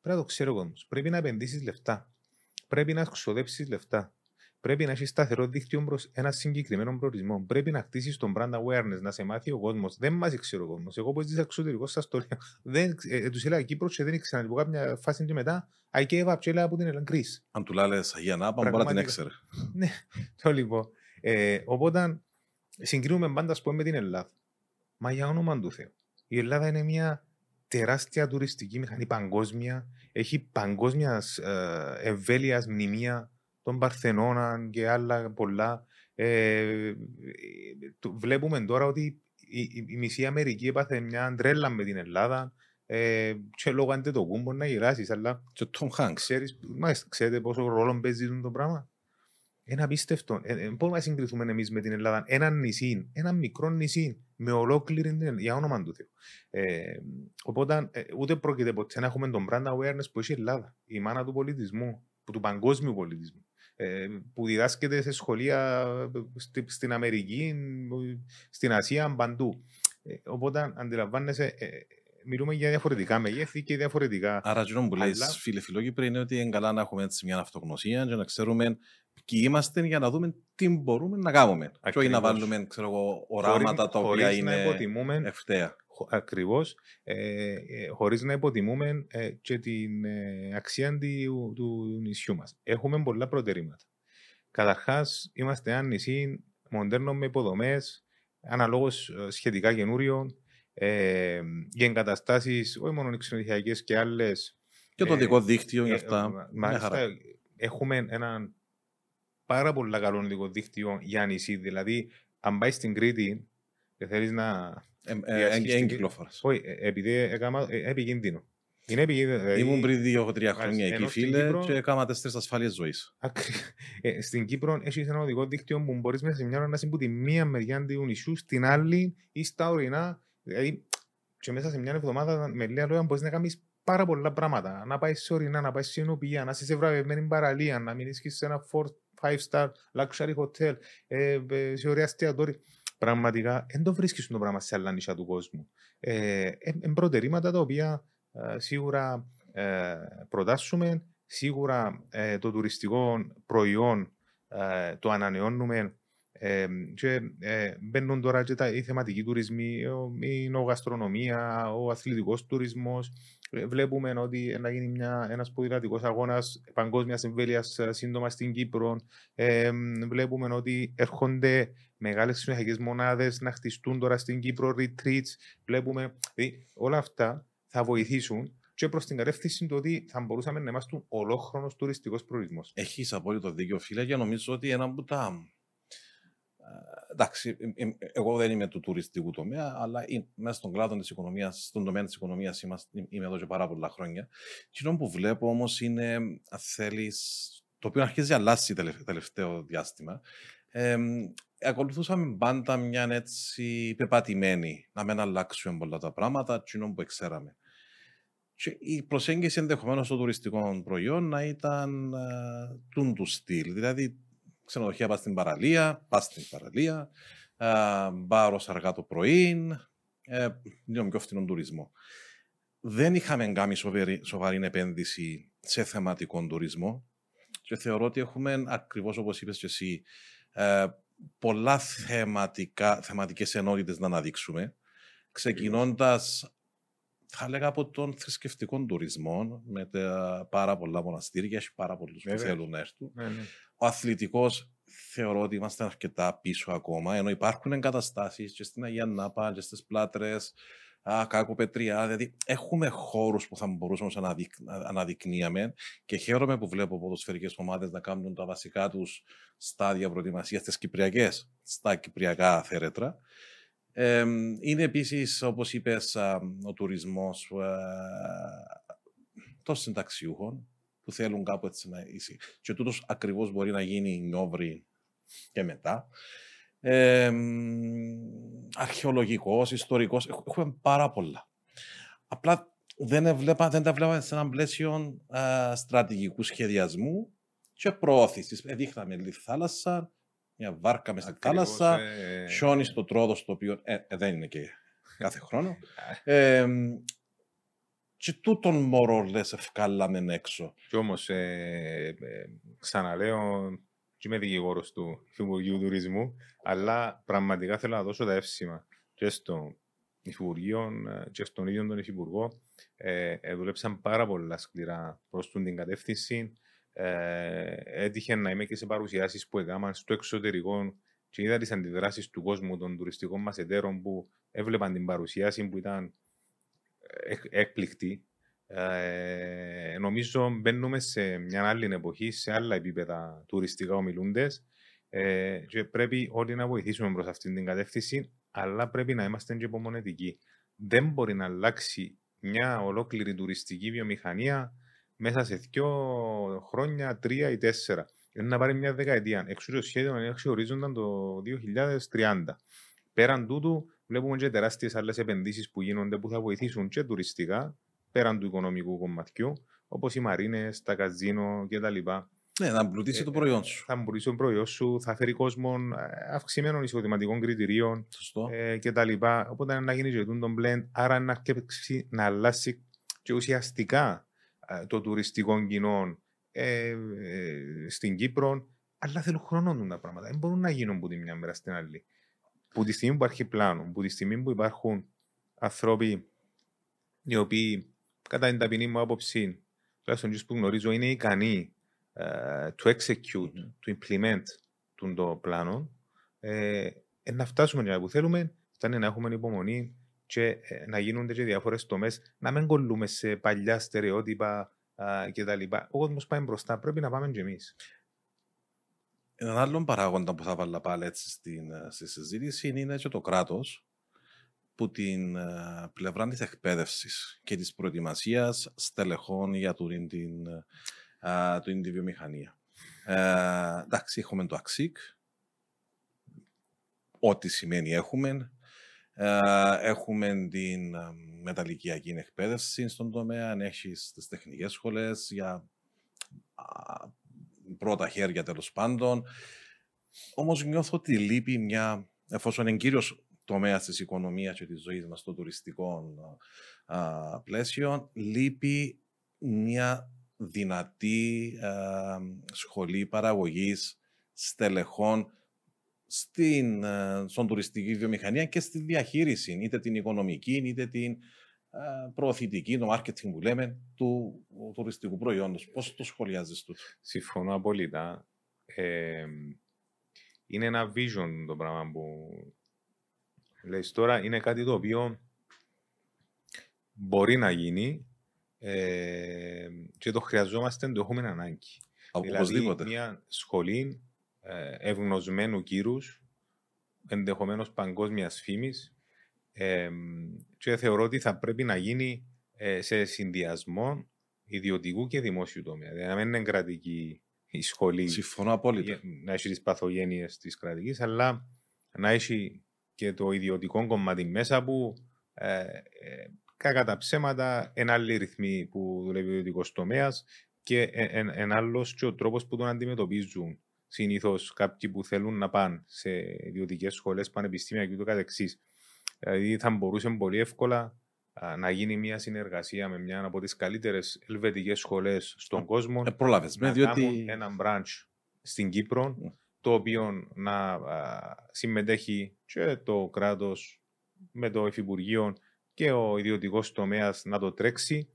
Πρέπει να το ξέρει ο κόσμο. Πρέπει να επενδύσει λεφτά. Πρέπει να ξοδέψει λεφτά. Πρέπει να έχεις σταθερό δίκτυο προ ένα συγκεκριμένο προορισμό. Πρέπει να χτίσεις τον brand awareness, να σε μάθει ο κόσμος. Δεν μας ξέρει ο κόσμος. Εγώ που ζήσα εξωτερικό στα στολία, δεν, ε, τους έλεγα Κύπρο και δεν ήξερα. Λοιπόν, κάποια φάση και μετά, ΑΙΚΕΒΑ ψέλα από την Ελλανκρή. Αν του λάλες Αγία Νάπα, μπορεί να την έξερε. ναι, το λοιπόν. Ε, οπότε συγκρίνουμε πάντα πούμε, με την Ελλάδα. Μα για όνομα του Θεού. Η Ελλάδα είναι μια τεράστια τουριστική μηχανή παγκόσμια. Έχει παγκόσμιας ε, ευέλειας μνημεία των Παρθενώνα και άλλα πολλά. Ε, βλέπουμε τώρα ότι η, η, η, μισή Αμερική έπαθε μια τρέλα με την Ελλάδα ε, και λόγω αν το κούμπο να γυράσεις, αλλά και Tom Hanks. Ξέρεις, μάλιστα, ξέρετε πόσο ρόλο παίζει το πράγμα. Είναι απίστευτο. Ε, ε, μπορούμε να συγκριθούμε εμείς με την Ελλάδα. Ένα νησί, ένα μικρό νησί, με ολόκληρη την Ελλάδα, για όνομα του Θεού. Ε, οπότε, ε, ούτε πρόκειται ποτέ να έχουμε τον brand awareness που έχει η Ελλάδα, η μάνα του πολιτισμού, του παγκόσμιου πολιτισμού. Ε, που διδάσκεται σε σχολεία στη, στην Αμερική, στην Ασία, παντού. Ε, οπότε αντιλαμβάνεσαι, ε, μιλούμε για διαφορετικά μεγέθη και διαφορετικά. Άρα, το που λέει, φίλε φιλόκυπρε, είναι ότι είναι καλά να έχουμε έτσι μια αυτογνωσία και να ξέρουμε ποιοι είμαστε για να δούμε τι μπορούμε να κάνουμε. Και όχι να βάλουμε ξέρω εγώ, οράματα τα οποία είναι ευθέα. Ακριβώς, ε, ε, χωρίς να υποτιμούμε ε, και την ε, αξία του, του νησιού μας. Έχουμε πολλά προτερήματα. Καταρχάς, είμαστε ένα νησί μοντέρνο με υποδομές, αναλόγως ε, σχετικά καινούριο, ε, για εγκαταστάσεις όχι μόνο ξενοδοχειακέ και άλλες. Και το δικό δίκτυο για αυτά. Μάλιστα, έχουμε ένα πάρα πολύ καλό δικό δίκτυο για νησί. Δηλαδή, αν πάει στην Κρήτη και θέλεις να Εγκυκλόφορας. Όχι, ε, επειδή έκανα ε, επικίνδυνο. Είναι επικίνδυνο. Δηλαδή, Ήμουν πριν δύο-τρία χρόνια εκεί, φίλε, και έκανα τέσσερις ασφάλειες ζωής. Ε, στην Κύπρο έχει ένα οδικό δίκτυο που μπορείς μέσα σε μια ώρα να είσαι τη μία μεριά του νησιού στην άλλη ή στα ορεινά. Δηλαδή, και μέσα σε μια εβδομάδα με λίγα λόγια μπορείς να κάνεις πάρα πολλά πράγματα. Να πάεις σε ορεινά, να πάεις σε ενωπία, να είσαι σε βραβευμένη παραλία, να μην είσαι σε ένα 4-5 star luxury hotel, σε ωραία εστιατόρια πραγματικά δεν το βρίσκεις το πράγμα σε άλλα νησιά του κόσμου. Ε, εν προτερήματα τα οποία ε, σίγουρα ε, προτάσσουμε, σίγουρα ε, το τουριστικό προϊόν ε, το ανανεώνουμε ε, και ε, μπαίνουν τώρα και τα, οι θεματικοί τουρισμοί, η νογαστρονομία, ο αθλητικός τουρισμός. Ε, βλέπουμε ότι να γίνει μια, ένας ποδηλατικός αγώνας παγκόσμιας εμβέλειας ε, σύντομα στην Κύπρο. Ε, βλέπουμε ότι έρχονται μεγάλες συνεχικές μονάδες να χτιστούν τώρα στην Κύπρο, retreats. Βλέπουμε, δηλαδή, όλα αυτά θα βοηθήσουν και προς την κατεύθυνση του ότι θα μπορούσαμε να είμαστε ολόχρονος τουριστικός προορισμός. Έχεις απόλυτο δίκιο, φίλε, και νομίζω ότι ένα από τα εντάξει, εγώ δεν είμαι του τουριστικού τομέα, αλλά μέσα στον κλάδο της οικονομίας, στον τομέα της οικονομίας είμαι εδώ και πάρα πολλά χρόνια. Τι που βλέπω όμως είναι, αν θέλεις, το οποίο αρχίζει να αλλάξει τελευταίο διάστημα. Ε, ακολουθούσαμε πάντα μια έτσι πεπατημένη, να μην αλλάξουμε πολλά τα πράγματα, κοινό που ξέραμε. Και η προσέγγιση ενδεχομένως στο τουριστικό προϊόν να ήταν uh, του στυλ. Δηλαδή, ξενοδοχεία πας στην παραλία, πας στην παραλία, μπάρος αργά το πρωί, ε, λίγο πιο φθηνό τουρισμό. Δεν είχαμε κάνει σοβαρή, σοβαρή επένδυση σε θεματικό τουρισμό και θεωρώ ότι έχουμε ακριβώς όπως είπες και εσύ, ε, πολλά θεματικά, θεματικές ενότητες να αναδείξουμε, ξεκινώντας θα έλεγα από τον θρησκευτικό τουρισμό, με τα πάρα πολλά μοναστήρια, έχει πάρα πολλούς που θέλουν να έρθουν. Ναι, ναι. Ο αθλητικός θεωρώ ότι είμαστε αρκετά πίσω ακόμα, ενώ υπάρχουν εγκαταστάσεις και στην Αγία Νάπα, και στις πλάτρες, κάκο πετριά. Δηλαδή, έχουμε χώρους που θα μπορούσαμε να αναδεικ... αναδεικνύαμε και χαίρομαι που βλέπω ποδοσφαιρικές ομάδες να κάνουν τα βασικά τους στάδια προετοιμασίας στι κυπριακές, στα κυπριακά θέρετρα. Ε, είναι επίσης, όπως είπες, ο τουρισμός ε, των συνταξιούχων που θέλουν κάπου έτσι να είσαι. Και τούτος ακριβώς μπορεί να γίνει νιόβρι και μετά. Ε, αρχαιολογικός, ιστορικός, έχουμε πάρα πολλά. Απλά δεν, βλέπα, δεν τα βλέπαμε σε ένα πλαίσιο ε, στρατηγικού σχεδιασμού και προώθησης. Δείχναμε τη θάλασσα, μια βάρκα μέσα στη θάλασσα, ε... χιόνι στο τρόδο, το οποίο ε, ε, δεν είναι και κάθε χρόνο. ε, και τούτον μωρό λες ευκάλαμε έξω. Κι όμως, ε, ε, ξαναλέω, και είμαι δικηγόρος του Υπουργείου Τουρισμού, αλλά πραγματικά θέλω να δώσω τα εύσημα και στο Υπουργείο και στον ίδιο τον Υφυπουργό. Ε, δούλεψαν πάρα πολλά σκληρά προς την κατεύθυνση ε, έτυχε να είμαι και σε παρουσιάσεις που έκαναν στο εξωτερικό και είδα τις αντιδράσεις του κόσμου των τουριστικών μας εταίρων που έβλεπαν την παρουσίαση που ήταν έκπληκτη. Ε, νομίζω μπαίνουμε σε μια άλλη εποχή, σε άλλα επίπεδα τουριστικά ομιλούντες ε, και πρέπει όλοι να βοηθήσουμε προς αυτήν την κατεύθυνση, αλλά πρέπει να είμαστε και υπομονετικοί. Δεν μπορεί να αλλάξει μια ολόκληρη τουριστική βιομηχανία μέσα σε δύο χρόνια, τρία ή τέσσερα. Είναι να πάρει μια δεκαετία. Εξού το σχέδιο να έχει ορίζονταν το 2030. Πέραν τούτου, βλέπουμε και τεράστιες άλλες επενδύσεις που γίνονται που θα βοηθήσουν και τουριστικά, πέραν του οικονομικού κομματιού, όπως οι μαρίνες, τα καζίνο κτλ. Ναι, να εμπλουτίσει το προϊόν σου. Θα εμπλουτίσει το προϊόν σου, θα φέρει κόσμο ε, αυξημένων εισοδηματικών κριτηρίων ε, κτλ. Οπότε να γίνει και τον blend, άρα να, να αλλάξει και ουσιαστικά ε, το τουριστικό κοινό ε, ε, στην Κύπρο, αλλά θέλουν χρόνο τα πράγματα. Δεν μπορούν να γίνουν από τη μια μέρα στην άλλη. Που τη στιγμή που υπάρχει πλάνο, που τη στιγμή που υπάρχουν άνθρωποι οι οποίοι κατά την ταπεινή μου άποψη, τουλάχιστον που γνωρίζω, είναι ικανοί uh, to execute, mm-hmm. to implement το πλάνο, ε, να φτάσουμε για που θέλουμε, φτάνει να έχουμε υπομονή, και ε, να γίνονται και διάφορες τομές, να μην κολλούμε σε παλιά στερεότυπα κτλ. Ο κόσμος πάει μπροστά, πρέπει να πάμε κι εμείς. Έναν άλλο παράγοντα που θα βάλω πάλι έτσι στην, ε, στη συζήτηση είναι και το κράτος που την ε, πλευρά της εκπαίδευσης και της προετοιμασίας στελεχών για την, την, την, την βιομηχανία. Ε, εντάξει, έχουμε το ΑΞΙΚ, ό,τι σημαίνει έχουμε. Ε, έχουμε την ε, μεταλλικιακή εκπαίδευση στον τομέα, αν έχεις τις τεχνικές σχολές για πρώτα χέρια τέλος πάντων. Όμως νιώθω ότι λείπει μια, εφόσον είναι κύριος τομέας της οικονομίας και της ζωής μας στο τουριστικό πλαίσιο, λείπει μια δυνατή σχολή παραγωγής στελεχών στην, ε, στον τουριστική βιομηχανία και στη διαχείριση, είτε την οικονομική, είτε την ε, προωθητική, το marketing που λέμε, του τουριστικού προϊόντος. Πώς το σχολιάζεις τούτο; Συμφωνώ απόλυτα. Ε, είναι ένα vision το πράγμα που λες τώρα. Είναι κάτι το οποίο μπορεί να γίνει ε, και το χρειαζόμαστε, το έχουμε ανάγκη. Δηλαδή, μια σχολή ε, ευγνωσμένου κύρους, ενδεχομένως παγκόσμιας φήμης. Ε, και θεωρώ ότι θα πρέπει να γίνει ε, σε συνδυασμό ιδιωτικού και δημόσιου τομέα. Δηλαδή, να μην είναι κρατική η σχολή. Συμφωνώ απόλυτα. Να έχει τις παθογένειες της κρατικής, αλλά να έχει και το ιδιωτικό κομμάτι μέσα που ε, ε, κακά τα ψέματα, ένα άλλο ρυθμί που δουλεύει ο ιδιωτικός τομέας και ένα άλλος και ο τρόπος που τον αντιμετωπίζουν συνήθως κάποιοι που θέλουν να πάνε σε ιδιωτικές σχολές, πανεπιστήμια και ούτω καθεξής. Δηλαδή θα μπορούσε πολύ εύκολα να γίνει μια συνεργασία με μια από τις καλύτερες ελβετικές σχολές στον κόσμο. Ε, πρόλαβες με, διότι. ένα branch στην Κύπρο. το οποίο να συμμετέχει και το κράτος με το Υφυπουργείο και ο ιδιωτικός τομέας να το τρέξει,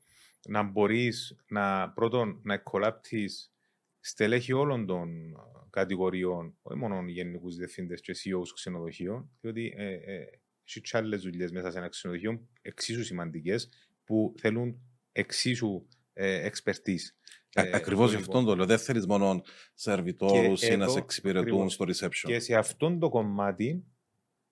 να μπορείς να πρώτον να εκκολάπτεις στελέχη όλων των κατηγοριών, όχι μόνο γενικούς διευθύντες και CEOs ξενοδοχείων, διότι ε, ε, έχει άλλες δουλειές μέσα σε ένα ξενοδοχείο εξίσου σημαντικές που θέλουν εξίσου ε, expertise. Ε, Ακριβώς γι' αυτόν το λέω. Δεν θέλεις μόνο σερβιτόρους ή να σε εξυπηρετούν στο reception. Και σε αυτόν το κομμάτι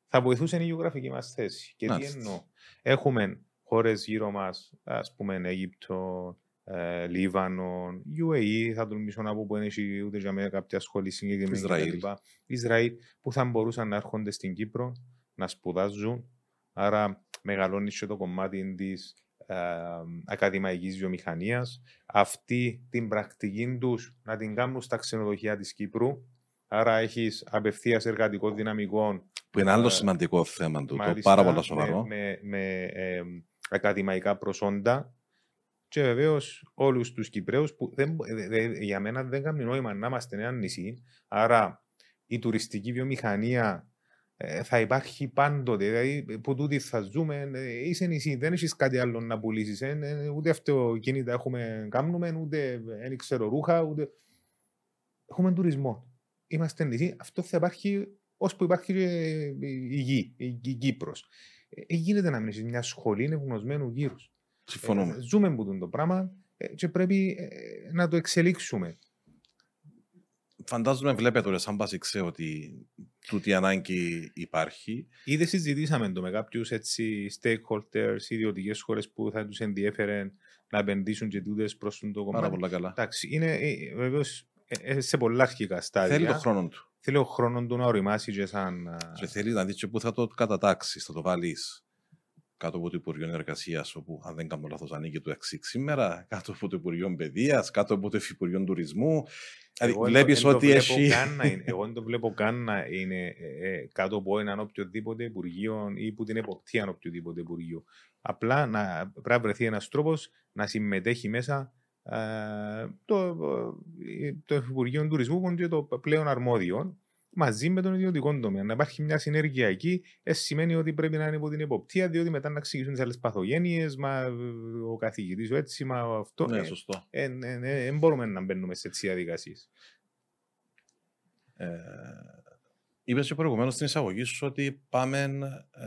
θα βοηθούσε η γεωγραφική μας θέση. Και τι εννοώ. Έχουμε χώρες γύρω μας, ας πούμε Αίγυπτο, ε, Λίβανο, UAE, θα τολμήσω να πω που δεν έχει ούτε για μένα κάποια σχολή συγκεκριμένη. Ισραήλ. Ισραήλ, που θα μπορούσαν να έρχονται στην Κύπρο να σπουδάζουν. Άρα μεγαλώνει και το κομμάτι της ε, ακαδημαϊκής βιομηχανίας. Αυτή την πρακτική τους να την κάνουν στα ξενοδοχεία της Κύπρου. Άρα έχεις απευθείας εργατικό δυναμικό. Που είναι άλλο ε, σημαντικό θέμα του, το πάρα πολύ σοβαρό. Με, με, με ε, ακαδημαϊκά προσόντα και βεβαίως όλους τους Κυπραίου που δεν, για μένα δεν κάνει νόημα να είμαστε ένα νησί. Άρα η τουριστική βιομηχανία ε, θα υπάρχει πάντοτε. Δηλαδή, που τούτη θα ζούμε, ε, είσαι νησί, δεν έχεις κάτι άλλο να πουλήσεις. Ε, ούτε αυτοκίνητα έχουμε, κάνουμε, ούτε δεν ξέρω ρούχα, ούτε. Έχουμε τουρισμό. Είμαστε νησί. Αυτό θα υπάρχει ώσπου υπάρχει η γη, η, η Κύπρος. Ε, γίνεται να μην μια σχολή γνωσμένου γύρους. Συμφωνούμε. Ε, ζούμε με το πράγμα και πρέπει να το εξελίξουμε. Φαντάζομαι βλέπετε ρε σαν πάση ότι τούτη ανάγκη υπάρχει. Ήδη συζητήσαμε το με κάποιους stakeholders, ιδιωτικές χώρες που θα τους ενδιέφερε να επενδύσουν και τούτες προς το κομμάτι. Πάρα πολύ καλά. Εντάξει, είναι ε, βεβαίως ε, σε πολλά αρχικά στάδια. Θέλει τον χρόνο του. Θέλει ο χρόνος του να οριμάσει και σαν. Και θέλει να δει και πού θα το κατατάξει, θα το βάλεις κάτω από το Υπουργείο Εργασίας, όπου αν δεν κάνω λάθος ανήκει το ΕΞΥΚ σήμερα, κάτω από το Υπουργείο Παιδείας, κάτω από το Υπουργείο Τουρισμού. Δηλαδή, Βλέπεις ότι έχει. εγώ δεν το βλέπω καν να είναι ε, ε, κάτω από έναν οποιοδήποτε Υπουργείο ή που την εποπτεία οποιοδήποτε Υπουργείο. Απλά να, πρέπει να βρεθεί ένας τρόπος να συμμετέχει μέσα ε, το, το Υπουργείο Τουρισμού που είναι το πλέον αρμόδιο μαζί με τον ιδιωτικό τομέα. Να υπάρχει μια συνέργεια εκεί, ε, σημαίνει ότι πρέπει να είναι υπό την εποπτεία, διότι μετά να εξηγήσουν τις άλλες παθογένειες, μα ο καθηγητής, ο έτσι, μα αυτό. Ναι, σωστό. Ε, ναι, ναι, δεν ε, μπορούμε να μπαίνουμε σε τέτοιε διαδικασίες. Ε, Είπες και προηγουμένως στην εισαγωγή σου ότι πάμε ε,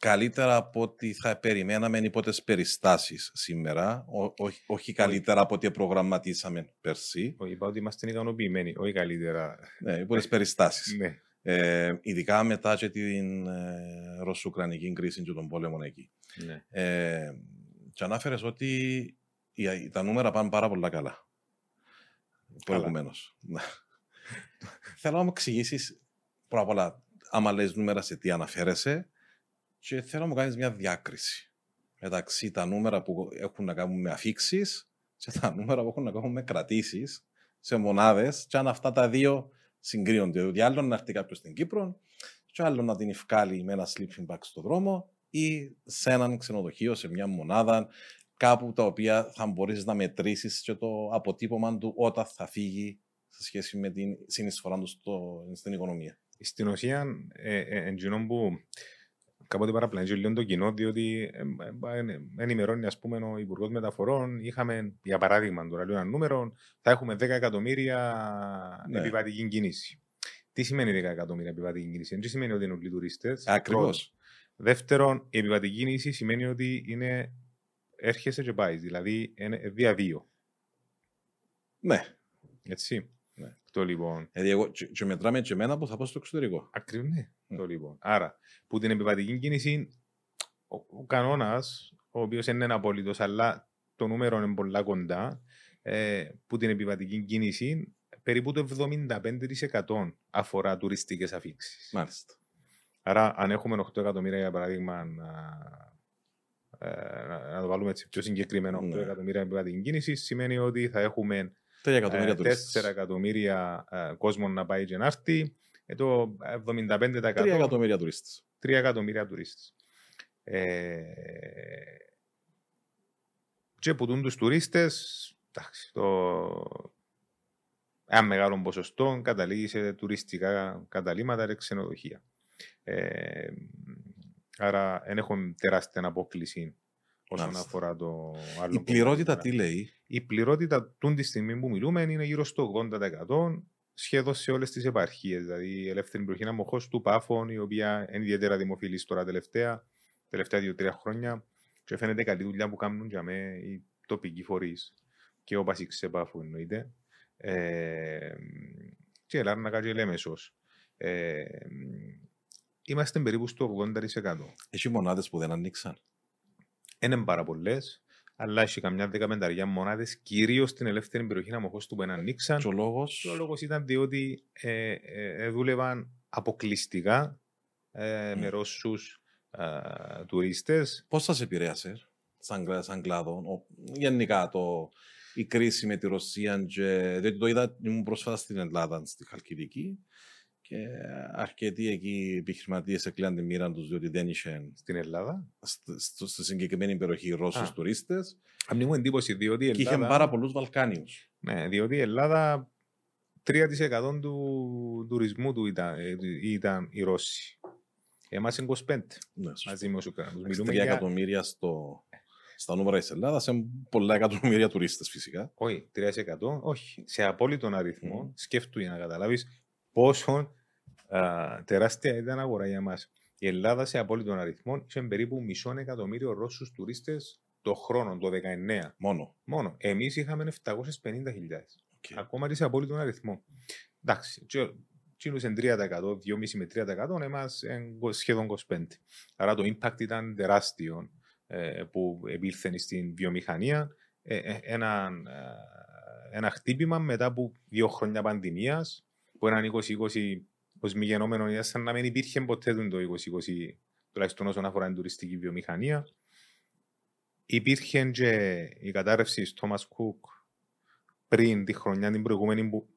καλύτερα από ό,τι θα περιμέναμε υπό τις περιστάσεις σήμερα. όχι, όχι καλύτερα από ό,τι προγραμματίσαμε πέρσι. Όχι, είπα ότι είμαστε ικανοποιημένοι, όχι καλύτερα. Ναι, υπό τις περιστάσεις. ναι. Ε, ειδικά μετά και την ε, Ρωσο-Ουκρανική κρίση και τον πόλεμο εκεί. Ναι. Ε, και ανάφερες ότι τα νούμερα πάνε πάρα πολύ καλά. Προηγουμένως. Ναι. Θέλω να μου εξηγήσεις πρώτα απ' όλα, άμα λες νούμερα σε τι αναφέρεσαι και θέλω να μου κάνεις μια διάκριση μεταξύ τα νούμερα που έχουν να κάνουν με αφήξεις και τα νούμερα που έχουν να κάνουν με κρατήσεις σε μονάδες, και αν αυτά τα δύο συγκρίνονται. Διότι άλλο να έρθει κάποιος στην Κύπρο, και άλλο να την ευκάλει με ένα sleeping bag στο δρόμο ή σε έναν ξενοδοχείο, σε μια μονάδα, κάπου τα οποία θα μπορείς να μετρήσεις και το αποτύπωμα του όταν θα φύγει σε σχέση με την συνεισφορά του στην οικονομία. Στην ουσία, ε, ε, που κάποτε παραπλανήσει λίγο το κοινό, διότι ενημερώνει ας πούμε, ο Υπουργός Μεταφορών. Είχαμε, για παράδειγμα, τώρα λέω ένα νούμερο, θα έχουμε 10 εκατομμύρια ναι. επιβατική κίνηση. Τι σημαίνει 10 εκατομμύρια επιβατική κίνηση, δεν σημαίνει ότι είναι όλοι τουρίστες. Ακριβώς. Δεύτερον, η επιβατική κίνηση σημαίνει ότι είναι έρχεσαι και πάεις, δηλαδή είναι διαδύο. Ναι. Έτσι. Ναι. Το λοιπόν. Δηλαδή, εγώ και, και μετράμε και εμένα που θα πάω στο εξωτερικό. Ακριβώς. Ναι. Mm. Το λοιπόν. Άρα, που την επιβατική κίνηση, ο, ο κανόνας, ο οποίος είναι ένα απόλυτος, αλλά το νούμερο είναι πολλά κοντά, ε, που την επιβατική κίνηση περίπου το 75% αφορά τουριστικές αφήξεις. Μάλιστα. Άρα, αν έχουμε 8 εκατομμύρια για παράδειγμα να, ε, να το βάλουμε έτσι πιο συγκεκριμένο 8 ναι. εκατομμύρια επιβατική κίνηση, σημαίνει ότι θα έχουμε 4 εκατομμύρια, 4 εκατομμύρια ε, κόσμο να πάει και να έρθει. Ε, το 75%. 3 εκατομμύρια τουρίστες. 3 εκατομμύρια τουρίστες. Ε, και που τους τουρίστες, εντάξει, το, ένα μεγάλο ποσοστό καταλήγει σε τουριστικά καταλήμματα και ξενοδοχεία. Ε, άρα δεν έχουμε τεράστια απόκληση όσον Μάλιστα. αφορά το άλλο. Η πληρότητα τι λέει; Η πληρότητα τούν τη στιγμή που μιλούμε είναι γύρω στο 80% σχεδόν σε όλες τις επαρχίες. Δηλαδή η ελεύθερη περιοχή είναι αμοχώ του Πάφων, η οποία είναι ιδιαίτερα δημοφιλής τώρα τελευταία, τελευταία δύο-τρία χρόνια. Και φαίνεται καλή δουλειά που κάνουν για μέ οι τοπικοί φορείς και ο Πασίξ Πάφου εννοείται. Ε, και η Λάρνακα και η Λέμεσος. Ε, είμαστε περίπου στο 80%. Έχει μονάδες που δεν ανοίξαν. Δεν είναι πάρα πολλές, αλλά έχει καμιά δεκαπενταριά μονάδες, κυρίως στην ελεύθερη περιοχή Αμοχώ του που ανοίξαν. Και ο λόγος; Ο λόγος ήταν διότι ε, ε, ε, δούλευαν αποκλειστικά ε, με Mm. Ρώσου τουρίστες. Πώς σας επηρέασε σαν, κλα- σαν κλάδο, ο- γενικά το, η κρίση με τη Ρωσία. Και, διότι το είδα, ήμουν πρόσφατα στην Ελλάδα, στη Χαλκιδική. Και αρκετοί εκεί επιχειρηματίες εκλέαν τη μοίρα τους διότι δεν είχε στην Ελλάδα. στη, στο- στη συγκεκριμένη περιοχή Ρώσου Α. τουρίστες. Αν μου εντύπωση, διότι η Και είχε Ελλάδα, πάρα πολλούς Βαλκάνιους. ναι, διότι η Ελλάδα 3% του τουρισμού του ήταν, ε, ήταν οι Ρώσοι. Εμάς είναι 25 Ναι, μαζί με όσους κράτους. 3 Μιλούμε για... εκατομμύρια στο, στα νούμερα της Ελλάδας, σε πολλά εκατομμύρια τουρίστες φυσικά. Όχι, 3%, όχι. Σε απόλυτον αριθμό, Μμμ. σκέφτου για να καταλάβεις πόσο α, τεράστια ήταν αγορά για μας. Η Ελλάδα σε απόλυτον αριθμό είχε περίπου μισό εκατομμύριο Ρώσους τουρίστες το χρόνο, το 19. Μόνο. Μόνο. Εμείς είχαμε 750.000. Okay. Ακόμα και σε απόλυτον αριθμό. Εντάξει, Τσίνους είναι 3%, 2,5 με 3%, εμάς είναι σχεδόν 25%. Άρα το impact ήταν τεράστιο ε, που επήλθε στην βιομηχανία. Ε, ε, ένα, ε, ένα χτύπημα μετά από δύο χρόνια πανδημίας, που έναν 2020 ως μη γενόμενο ήταν σαν να μην υπήρχε ποτέ το 2020, τουλάχιστον όσον αφορά την τουριστική βιομηχανία. Υπήρχε και η κατάρρευση της Thomas Cook πριν τη χρονιά την προηγούμενη που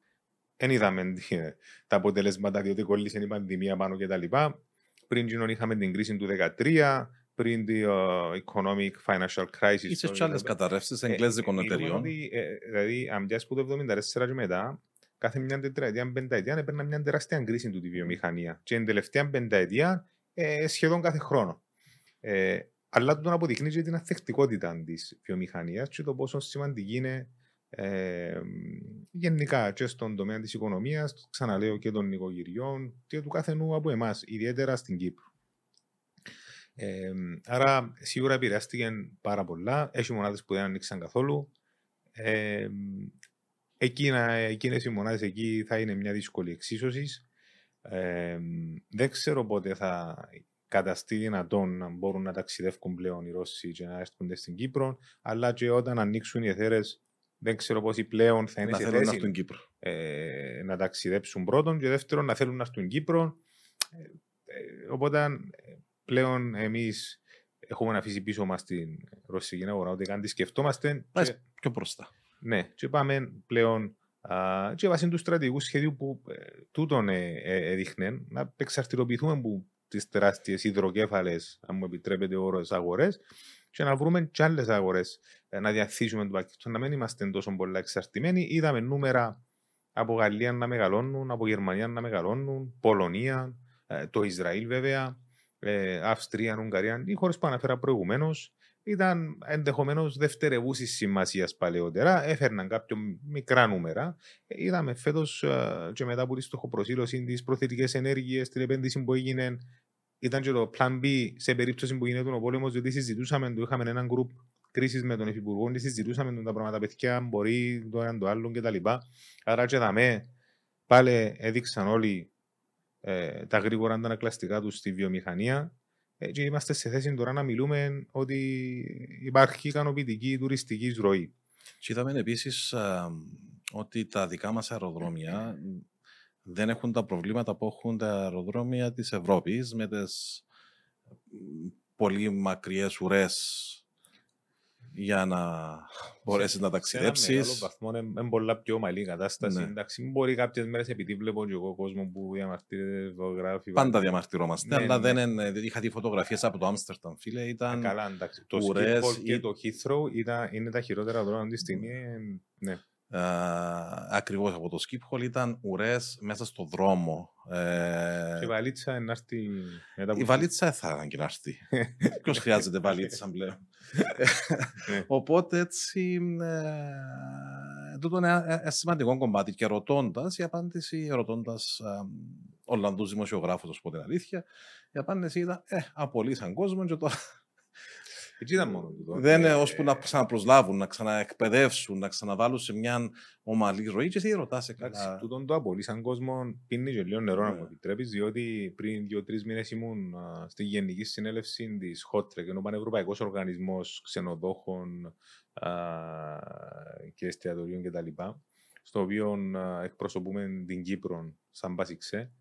δεν είδαμε τι- τα αποτελέσματα διότι κόλλησε η πανδημία πάνω κτλ. Πριν γίνον είχαμε την κρίση του 2013, πριν την uh, economic financial crisis. Είσαι το και άλλες 2015. καταρρεύσεις Ε, εγγλέζικων μιλούμε εταιριών. ότι, ε, Δηλαδή, αν πιάσεις που το 1974 και μετά, κάθε μια τετραετία, πενταετία, έπαιρνα μια τεράστια κρίση του τη βιομηχανία. Και την τελευταία πενταετία, ε, σχεδόν κάθε χρόνο. Ε, αλλά τον αποδεικνύει και την αθεκτικότητα της βιομηχανίας και το πόσο σημαντική είναι ε, γενικά και στον τομέα της οικονομίας, ξαναλέω και των νοικοκυριών και του καθενού από εμάς, ιδιαίτερα στην Κύπρο. Ε, άρα σίγουρα επηρεάστηκε πάρα πολλά. Έχει μονάδες που δεν ανοίξαν καθόλου. Ε, εκείνα, εκείνες οι μονάδες εκεί θα είναι μια δύσκολη εξίσωσης. Ε, δεν ξέρω πότε θα καταστεί δυνατόν να μπορούν να ταξιδεύουν πλέον οι Ρώσοι και να έρχονται στην Κύπρο, αλλά και όταν ανοίξουν οι εθέρες δεν ξέρω πόσοι πλέον θα είναι Να σε θέλουν να θέση έρθουν Κύπρο. ε, να ταξιδέψουν πρώτον και δεύτερον να θέλουν να έρθουν Κύπρο. Ε, ε, οπότε ε, πλέον εμείς έχουμε αφήσει πίσω μας την ρωσική αγορά, ότι καν τη σκεφτόμαστε. Πάει Και, πιο μπροστά. Ναι, και πάμε πλέον α, και βάσει του στρατηγικού σχεδίου που ε, τούτον ε, ε, έδειχνε να εξαρτηροποιηθούμε από τις τεράστιες υδροκέφαλες, αν μου επιτρέπετε ο όρος, αγορές και να βρούμε και άλλες αγορές να διαθέσουμε το πακέτο, να μην είμαστε τόσο πολλά εξαρτημένοι. Είδαμε νούμερα από Γαλλία να μεγαλώνουν, από Γερμανία να μεγαλώνουν, Πολωνία, ε, το Ισραήλ βέβαια, ε, Αυστρία, Ουγγαρία, οι χώρες που αναφέρα προηγουμένως ήταν ενδεχομένως δευτερευούση σημασίας παλαιότερα, έφερναν κάποιο μικρά νούμερα. Ε, Είδαμε φέτος και μετά από της στοχοπροσύλωσης της προθετικές ενέργειες, την επένδυση που έγινε, ήταν και το Plan B σε περίπτωση που γίνεται ο πόλεμος, διότι συζητούσαμε, το είχαμε έναν γκρουπ κρίσης με τον Υφυπουργό, και συζητούσαμε τον τα πράγματα παιδιά, μπορεί το έναν το άλλο κτλ. Άρα και δαμέ, πάλι έδειξαν όλοι ε, τα γρήγορα αντανακλαστικά τους στη βιομηχανία ε, και είμαστε σε θέση τώρα να μιλούμε ότι υπάρχει ικανοποιητική τουριστική ροή. Και είδαμε επίσης ότι τα δικά μας αεροδρόμια δεν έχουν τα προβλήματα που έχουν τα αεροδρόμια της Ευρώπης με τις πολύ μακριές ουρές για να μπορέσεις να Σε έναν μεγάλο ταξιδέψεις. βαθμό είναι είναι πολλά πιο ομαλή η κατάσταση. Ναι. Εντάξει, μπορεί κάποιες μέρες επειδή βλέπω και εγώ κόσμο που διαμαρτύρεται, ζωγράφει. Πάντα διαμαρτυρόμαστε, Ναι, αλλά ναι. δεν είναι, είχα δει φωτογραφίες από το Άμστερνταμ, φίλε, Α, ήταν... Καλά, εντάξει. Το ουρές Schiphol και ή- το Heathrow ήταν, είναι τα χειρότερα δρόμια αυτή τη στιγμή. ε, Ναι. Α, Ακριβώς από το skip hole ήταν ουρές μέσα στο δρόμο. Ε... Και η βαλίτσα να έρθει μετά από Η βαλίτσα θα ανάγκη να έρθει. Ποιος χρειάζεται βαλίτσα πλέον. Ναι. Οπότε έτσι. Ε, τούτο είναι ένα σημαντικό κομμάτι. Και ρωτώντας, η απάντηση, ρωτώντας Ολλανδούς δημοσιογράφους, α πω την αλήθεια, η απάντηση ήταν Ε, απολύσαν κόσμο και τώρα έτσι ήταν μόνο του. Δεν είναι ώσπου να ξαναπροσλάβουν, να ξαναεκπαιδεύσουν, να ξαναβάλουν σε μια ομαλή ροή. Και εσύ ρωτάς σε κάτι. Τούτον το απολύσαν κόσμο πίνει και λίγο νερό, να ναι. μου επιτρέπεις, διότι πριν δύο-τρεις μήνες ήμουν στη Γενική Συνέλευση της Χότρεκ, ενώ Πανευρωπαϊκός Οργανισμός Ξενοδόχων και Εστιατορίων κτλ. Στο οποίο εκπροσωπούμε την Κύπρο σαν Μπασιξέ.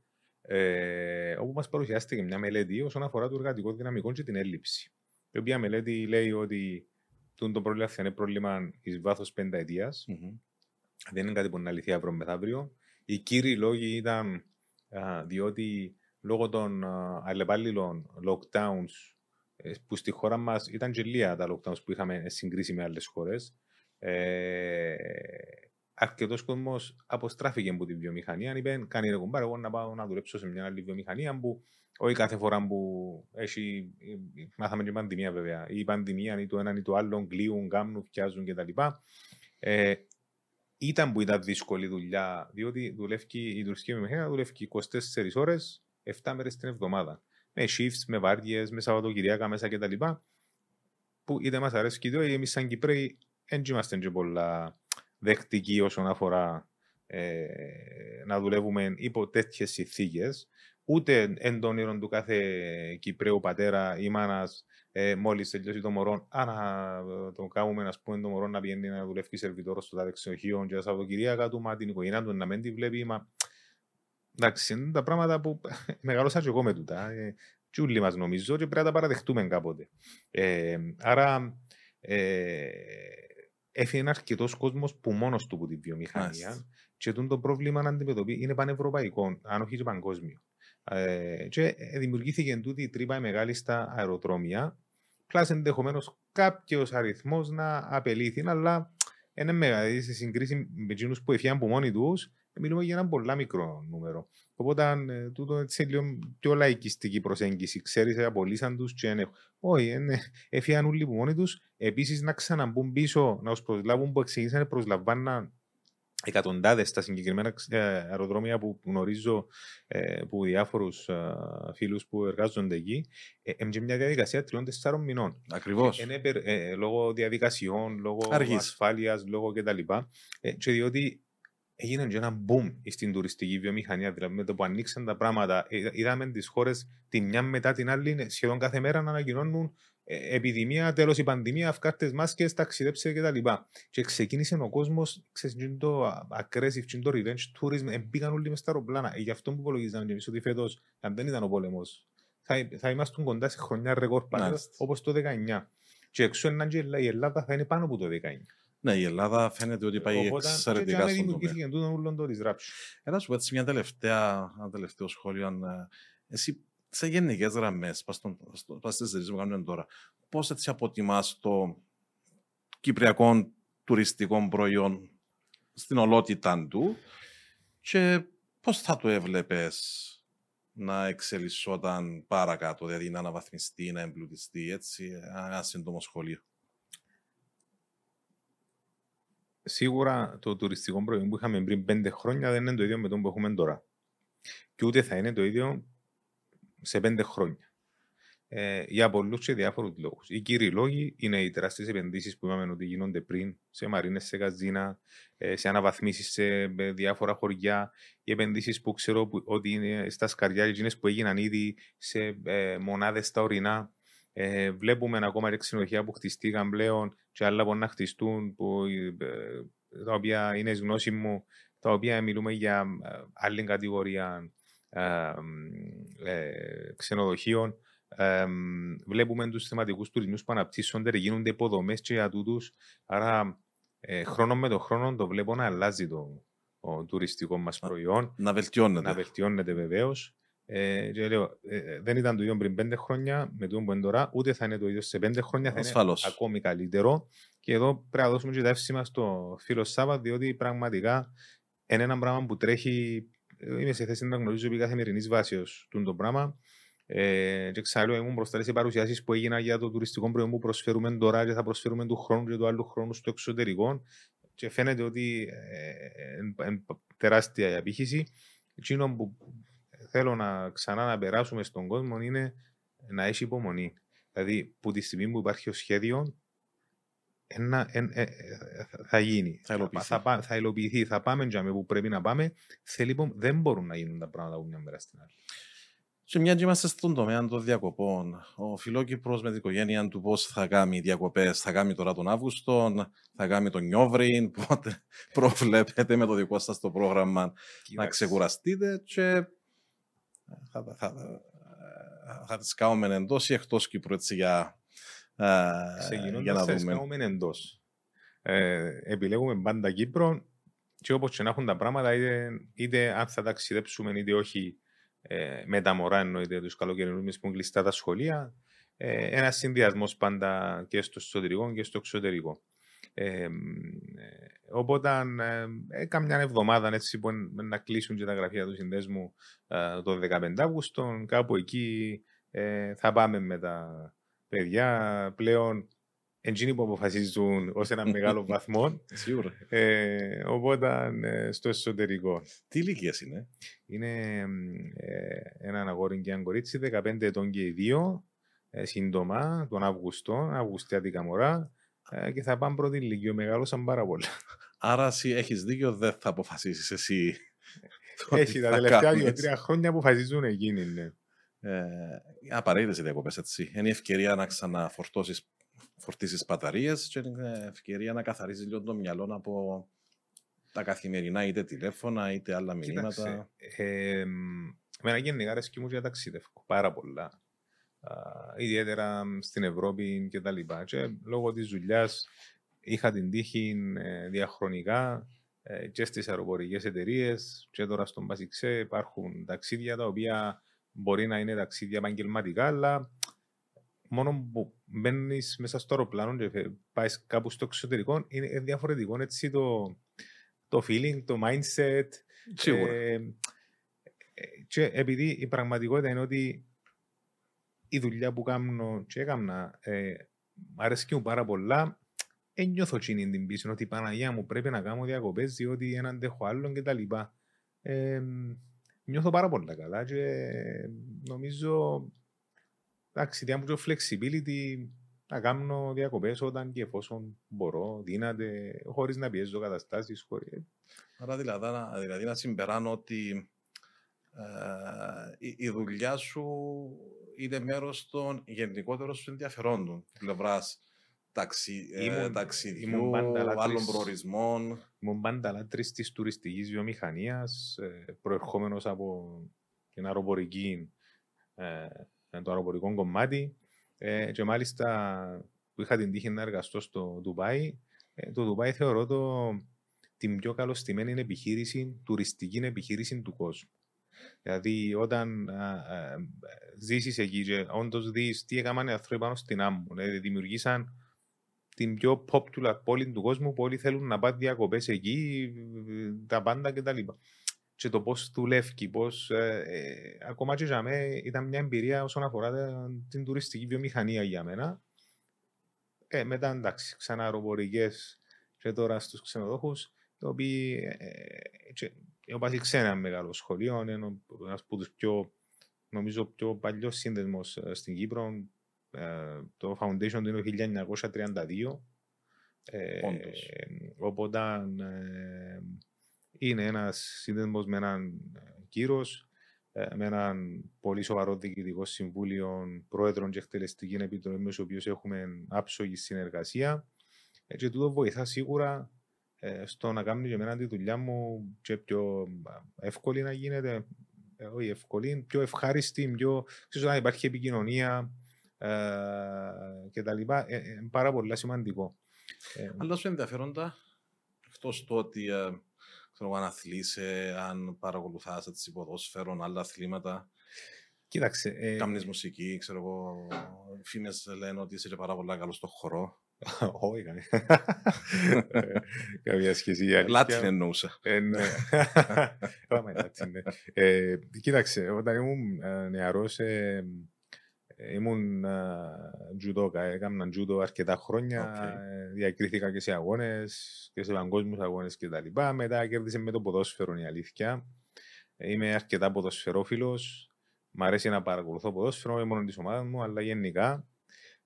Ε, όπου μας παρουσιάστηκε μια μελέτη όσον αφορά το εργατικό δυναμικό και την έλλειψη η οποία μελέτη λέει ότι το πρόβλημα θα είναι πρόβλημα εις βάθος πενταετίας. Mm-hmm. Δεν είναι κάτι που είναι αλήθεια αύριο μεθαύριο. Οι κύριοι λόγοι ήταν α, διότι λόγω των αλλεπάλληλων lockdowns ε, που στη χώρα μας ήταν γελία τα lockdowns που είχαμε συγκρίσει με άλλες χώρες. Ε, Αρκετός κόσμος αποστράφηκε από τη βιομηχανία. Αν είπε, κάνει ρε κουμπάρ, εγώ να πάω να δουλέψω σε μια άλλη βιομηχανία που όχι κάθε φορά που έχει, μάθαμε και πανδημία βέβαια, η πανδημία ή το έναν ή το άλλο κλείουν, κάμνουν, φτιάζουν κτλ. Ε, ήταν που ήταν δύσκολη δουλειά, διότι δουλεύει, η τουριστική βιομηχανία δουλεύει 24 ώρες, 7 μέρες την εβδομάδα. Με shifts, με βάρδιες, με Σαββατοκυριακά μέσα κτλ. Που είτε μας αρέσει και είτε εμείς σαν Κυπρέοι δεν είμαστε και πολλά δεκτικοί όσον αφορά ε, να δουλεύουμε υπό τέτοιες συνθήκες ούτε εν το όνειρο του κάθε Κυπρέου πατέρα ή μάνας ε, μόλις τελειώσει το μωρό, αν το κάνουμε να πούμε το μωρό να πηγαίνει να δουλεύει σερβιτόρο στο τάδε ξενοδοχείο και τα Σαββατοκυριακά του, μα την οικογένειά του να μην τη βλέπει. Μα... Εντάξει, είναι τα πράγματα που μεγαλώσα και εγώ με τούτα. Ε, τσούλοι μας νομίζω και πρέπει να τα παραδεχτούμε κάποτε. Ε, άρα, ε, έφυγε αρκετός κόσμος που μόνος του από τη βιομηχανία και το πρόβλημα να αντιμετωπίσει είναι πανευρωπαϊκό, αν όχι και παγκόσμιο. Ε, και ε, δημιουργήθηκε τούτη η τρύπα μεγάλη στα αεροδρόμια. Πλάς ενδεχομένως κάποιος αριθμός να απελήθη, αλλά είναι μεγάλη σε συγκρίση με εκείνους που έφυγαν από μόνοι τους. Μιλούμε για ένα πολύ μικρό νούμερο. Οπότε, ε, τούτο έτσι λίγο πιο λαϊκιστική προσέγγιση. Ξέρεις, απολύσαν τους και είναι. Όχι, έφυγαν όλοι από μόνοι τους. Επίσης, να ξαναμπούν πίσω, να τους προσλάβουν που εξηγήσανε προσλαμβάναν εκατοντάδες στα συγκεκριμένα ε, αεροδρόμια που γνωρίζω ε, από διάφορους ε, φίλους που εργάζονται εκεί, είναι μια διαδικασία τριών-τεσσάρων μηνών. Ακριβώς. λόγω διαδικασιών, λόγω ασφάλειας, λόγω κτλ. και διότι έγινε και ένα boom στην τουριστική βιομηχανία. Δηλαδή, με το που ανοίξαν τα πράγματα, είδαμε τις χώρες τη μια μετά την άλλη σχεδόν κάθε μέρα να ανακοινώνουν ε, επιδημία, τέλος η πανδημία, αυκάρτε μάσκες, ταξιδέψε κτλ. Και, και ξεκίνησε ο κόσμος, ξέρεις, το aggressive, το revenge tourism, μπήκαν όλοι μες στα αεροπλάνα. Ε, γι' αυτό που υπολογίζαμε εμείς ότι φέτος, αν δεν ήταν ο πόλεμος, θα, θα ήμασταν κοντά σε χρονιά ρεκόρ πάνω όπως το 19. Και εξού έναν και η Ελλάδα θα είναι πάνω από το 19. Ναι, η Ελλάδα φαίνεται ότι πάει Οπότε, εξαιρετικά στον δημιουργήθηκε τούτο όλο το disruption. Ένα σου έτσι μια τελευταία, ένα τελευταίο σχόλιο. Ε, εσύ σε γενικές γραμμές, πας στις συζητήσει που κάνουμε τώρα, πώς έτσι αποτιμάς το κυπριακό τουριστικό προϊόν στην ολότητα του και πώς θα το έβλεπες να εξελισσόταν παρακάτω, δηλαδή να αναβαθμιστεί, να εμπλουτιστεί, έτσι, ένα σύντομο σχολείο. Σίγουρα το τουριστικό προϊόν που είχαμε πριν πέντε χρόνια δεν είναι το ίδιο με το που έχουμε τώρα. Και ούτε θα είναι το ίδιο σε πέντε χρόνια. Ε, για πολλούς και διάφορους λόγους. Οι κύριοι λόγοι είναι οι τεράστιες επενδύσεις που είπαμε ότι γίνονται πριν σε μαρίνες, σε καζίνα, ε, σε αναβαθμίσεις σε ε, διάφορα χωριά. Οι επενδύσεις που ξέρω που, ότι είναι στα σκαριά, εκείνε που έγιναν ήδη σε ε, μονάδες στα ορεινά. Ε, βλέπουμε ακόμα και ξενοδοχεία που χτιστήκαν πλέον και άλλα που να χτιστούν, που, ε, τα οποία είναι γνώσης μου, τα οποία μιλούμε για άλλη κατηγορία ε, ξενοδοχείων. Ε, βλέπουμε τους θεματικούς τουρισμού που αναπτύσσονται, γίνονται υποδομές και για τούτους. Άρα, ε, χρόνο με το χρόνο το βλέπω να αλλάζει το, το τουριστικό μας προϊόν. Να βελτιώνεται. Να βελτιώνεται βεβαίως. Ε, και λέω, ε, δεν ήταν το ίδιο πριν πέντε χρόνια με το που είναι τώρα, ούτε θα είναι το ίδιο σε πέντε χρόνια. Θα είναι ακόμη καλύτερο. Και εδώ πρέπει να δώσουμε και τα εύσημα στο φίλο Σάββα, διότι πραγματικά είναι ένα πράγμα που τρέχει, είμαι σε θέση να γνωρίζω επί καθημερινής βάση το πράγμα. Ε, και ξέρω, ήμουν μπροστά σε παρουσιάσεις που έγιναν για το τουριστικό προϊόν που προσφέρουμε τώρα και θα προσφέρουμε του χρόνου και του άλλου χρόνου στο εξωτερικό. Και φαίνεται ότι είναι τεράστια η απήχηση. Εκείνο που θέλω να ξανά να περάσουμε στον κόσμο είναι να έχει υπομονή. Δηλαδή, που τη στιγμή που υπάρχει ο σχέδιο, ένα, ε, ε, θα γίνει. Θα υλοποιηθεί. Θα, θα, υλοποιηθεί. Θα πάμε για που πρέπει να πάμε. Θέλει, δεν μπορούν να γίνουν τα πράγματα από μια μέρα στην άλλη. Και μια και είμαστε στον τομέα των διακοπών, ο Φιλόκυπρος με την οικογένεια του πώς θα κάνει διακοπές, θα κάνει τώρα τον Αύγουστο, θα κάνει τον Νιόβριν, πότε προβλέπετε με το δικό σας το πρόγραμμα να ξεκουραστείτε και θα, θα, θα, θα τις κάνουμε εντός ή εκτός Κύπρου έτσι για, για να δούμε. θα κάνουμε εντός. Ε, επιλέγουμε πάντα Κύπρο και όπως και να έχουν τα πράγματα είτε, είτε αν θα ταξιδέψουμε είτε όχι ε, με τα μωρά εννοείται τους καλοκαιρινούς που είναι κλειστά τα σχολεία. Ε, ένας συνδυασμός πάντα και στο εσωτερικό και στο εξωτερικό. Ε, οπότε, ε, καμιά εβδομάδα έτσι που να κλείσουν και τα γραφεία του συνδέσμου ε, το 15 Αύγουστο, κάπου εκεί ε, θα πάμε με τα παιδιά πλέον Εντζίνοι που αποφασίζουν ως ένα μεγάλο βαθμό. Σίγουρα. Ε, οπότε ε, στο εσωτερικό. Τι ηλικίε είναι, Είναι ε, ένα αγόρι και ένα κορίτσι, 15 ετών και οι δύο, ε, σύντομα, τον Αύγουστο, Αυγουστιάτικα μωρά, ε, και θα πάνε πρώτη ηλικία. Μεγάλωσαν πάρα πολλά. Άρα, εσύ έχεις δίκιο, δεν θα αποφασίσεις εσύ. Έχει τα τελευταία δύο-τρία χρόνια αποφασίζουν εκείνοι. Ναι. Ε, Απαραίτητες οι διακοπές, έτσι. Είναι η ευκαιρία να ξαναφορτώσεις φορτίσεις μπαταρίες και είναι ευκαιρία να καθαρίζεις λίγο το μυαλό από τα καθημερινά είτε τηλέφωνα είτε άλλα μηνύματα. Ε, εμένα γενικά αρέσκει μου για ταξίδευκο πάρα πολλά. Ιδιαίτερα στην Ευρώπη και τα λοιπά. Και λόγω της δουλειάς είχα την τύχη ε, διαχρονικά ε, και στις αεροπορικές εταιρείες και τώρα στον Πασιξέ υπάρχουν ταξίδια τα οποία μπορεί να είναι ταξίδια επαγγελματικά αλλά μόνο που μπαίνεις μέσα στο αεροπλάνο και πάεις κάπου στο εξωτερικό, είναι διαφορετικό έτσι το, το feeling, το mindset. Σίγουρα. Ε, ε, και επειδή η πραγματικότητα είναι ότι η δουλειά που κάνω και έκανα ε, αρέσκει μου πάρα πολλά, ένιωθω τσίνη την πίσω ότι η Παναγία μου πρέπει να κάνω διακοπές διότι έναν αντέχω άλλον κτλ. Ε, νιώθω πάρα πολλά καλά και νομίζω εντάξει, διάμουν το flexibility να κάνω διακοπές όταν και εφόσον μπορώ, δύναται, χωρίς να πιέζω καταστάσεις. Χωρί... Άρα δηλαδή, δηλαδή να συμπεράνω ότι ε, η, η, δουλειά σου είναι μέρος των γενικότερων σου ενδιαφερόντων πλευράς ταξι, ε, ταξιδιού, άλλων προορισμών. Ήμουν πάντα λάτρης της τουριστικής βιομηχανίας, ε, προερχόμενος από την αεροπορική ε, το αεροπορικό κομμάτι. Ε, και μάλιστα που είχα την τύχη να εργαστώ στο Ντουμπάι, ε, το Ντουμπάι θεωρώ το, την πιο καλωστημένη επιχείρηση, τουριστική επιχείρηση του κόσμου. Δηλαδή, όταν ζήσεις εκεί και όντως δεις τι έκαναν οι άνθρωποι πάνω στην άμμο, δηλαδή δημιουργήσαν την πιο popular πόλη του κόσμου που όλοι θέλουν να πάνε διακοπές εκεί, τα πάντα κτλ και το πώς δουλεύει, πώς. Ε, ε, ακόμα και για μένα ήταν μια εμπειρία όσον αφορά την τουριστική βιομηχανία για μένα. Ε, μετά εντάξει, ξανά αεροπορικές και τώρα στους ξενοδόχου, το οποίο ε, ο ξένα μεγάλο σχολείο, είναι ένα από τους πιο, νομίζω, πιο παλιός σύνδεσμος ε, στην Κύπρο. Ε, το Foundation του είναι το 1932. Ε, οπότε είναι ένας σύνδεσμος με έναν κύρος, ε, με έναν πολύ σοβαρό διοικητικό συμβούλιο πρόεδρων και εκτελεστική επιτροπή, με τους οποίους έχουμε άψογη συνεργασία. Ε, και τούτο βοηθά σίγουρα ε, στο να κάνω για μένα τη δουλειά μου και πιο εύκολη να γίνεται. Όχι εύκολη, πιο ευχάριστη, πιο. ξέρω να υπάρχει επικοινωνία και τα λοιπά. πάρα πολύ σημαντικό. Αλλά σου ενδιαφέροντα, εκτός το ότι ξέρω, αν αθλείσαι, αν παρακολουθάς έτσι ποδόσφαιρο, άλλα αθλήματα. Κοίταξε. Ε... Κάμνεις μουσική, ξέρω εγώ. Φήμες λένε ότι είσαι πάρα πολύ καλός στο χορό. Όχι, καμία σχέση. Λάτιν εννοούσα. Ε, ναι. Πάμε Λάτιν, ναι. Ε, κοίταξε, όταν ήμουν ε, νεαρός ήμουν τζουδόκα, έκανα τζουδό αρκετά χρόνια, διακρίθηκα και σε αγώνες και σε παγκόσμιους αγώνες κτλ. Μετά κέρδισε με το ποδόσφαιρο η αλήθεια. Είμαι αρκετά ποδοσφαιρόφιλος, μ' αρέσει να παρακολουθώ ποδόσφαιρο, όχι μόνο της ομάδας μου, αλλά γενικά.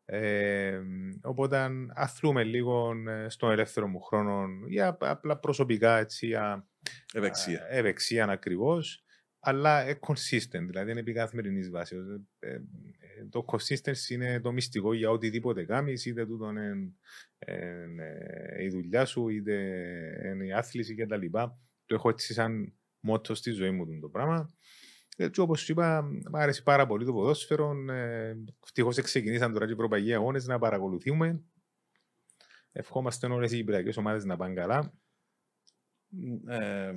Ε, οπότε αθλούμε λίγο ε, στον ελεύθερο μου χρόνο για απλά προσωπικά έτσι, για ευεξία, ευεξία ακριβώς, αλλά ε, consistent, δηλαδή είναι επί καθημερινής βάσης. Ε, ε, το consistency είναι το μυστικό για οτιδήποτε κάνεις, είτε τούτο είναι η δουλειά σου, είτε είναι η άθληση κτλ. Το έχω έτσι σαν μότο στη ζωή μου το πράγμα. Έτσι, όπως είπα, μου άρεσε πάρα πολύ το ποδόσφαιρο. Ε, Ευτυχώς ξεκινήσαν τώρα και οι ευρωπαϊκοί αγώνες να παρακολουθούμε. Ευχόμαστε όλες οι κυπριακές ομάδες να πάνε καλά. Ε,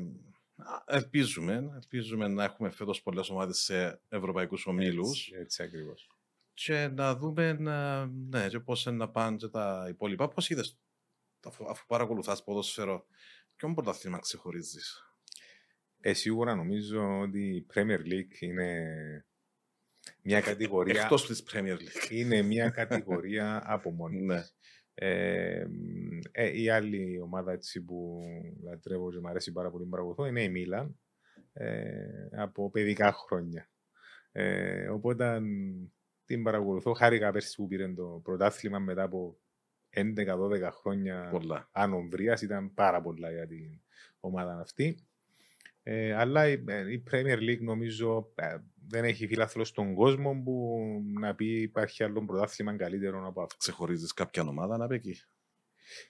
ελπίζουμε, ελπίζουμε να έχουμε φέτος πολλές ομάδες σε ευρωπαϊκούς ομίλους. Έτσι, έτσι ακριβώς. Και να δούμε ναι, και πώς να πάνε και τα υπόλοιπα. Πώς είδες, αφού, αφού παρακολουθάς ποδόσφαιρο, ποιον πρωτάθλημα ξεχωρίζεις; Ε, σίγουρα νομίζω ότι η Premier League είναι μια κατηγορία... Εκτός της Premier League. Είναι μια κατηγορία από μόνη ναι. ε, ε, η άλλη ομάδα έτσι, που λατρεύω και μου αρέσει πάρα πολύ να παρακολουθώ είναι η Μίλαν ε, από παιδικά χρόνια. Ε, οπότε την παρακολουθώ. Χάρηκα πέρσι που πήρε το πρωτάθλημα μετά από 11-12 χρόνια πολλά. Ήταν πάρα πολλά για την ομάδα αυτή. Ε, αλλά η, ε, η, Premier League νομίζω ε, δεν έχει φίλαθλο στον κόσμο που να πει υπάρχει άλλο πρωτάθλημα καλύτερο από αυτό. Ξεχωρίζεις κάποια ομάδα να πει εκεί;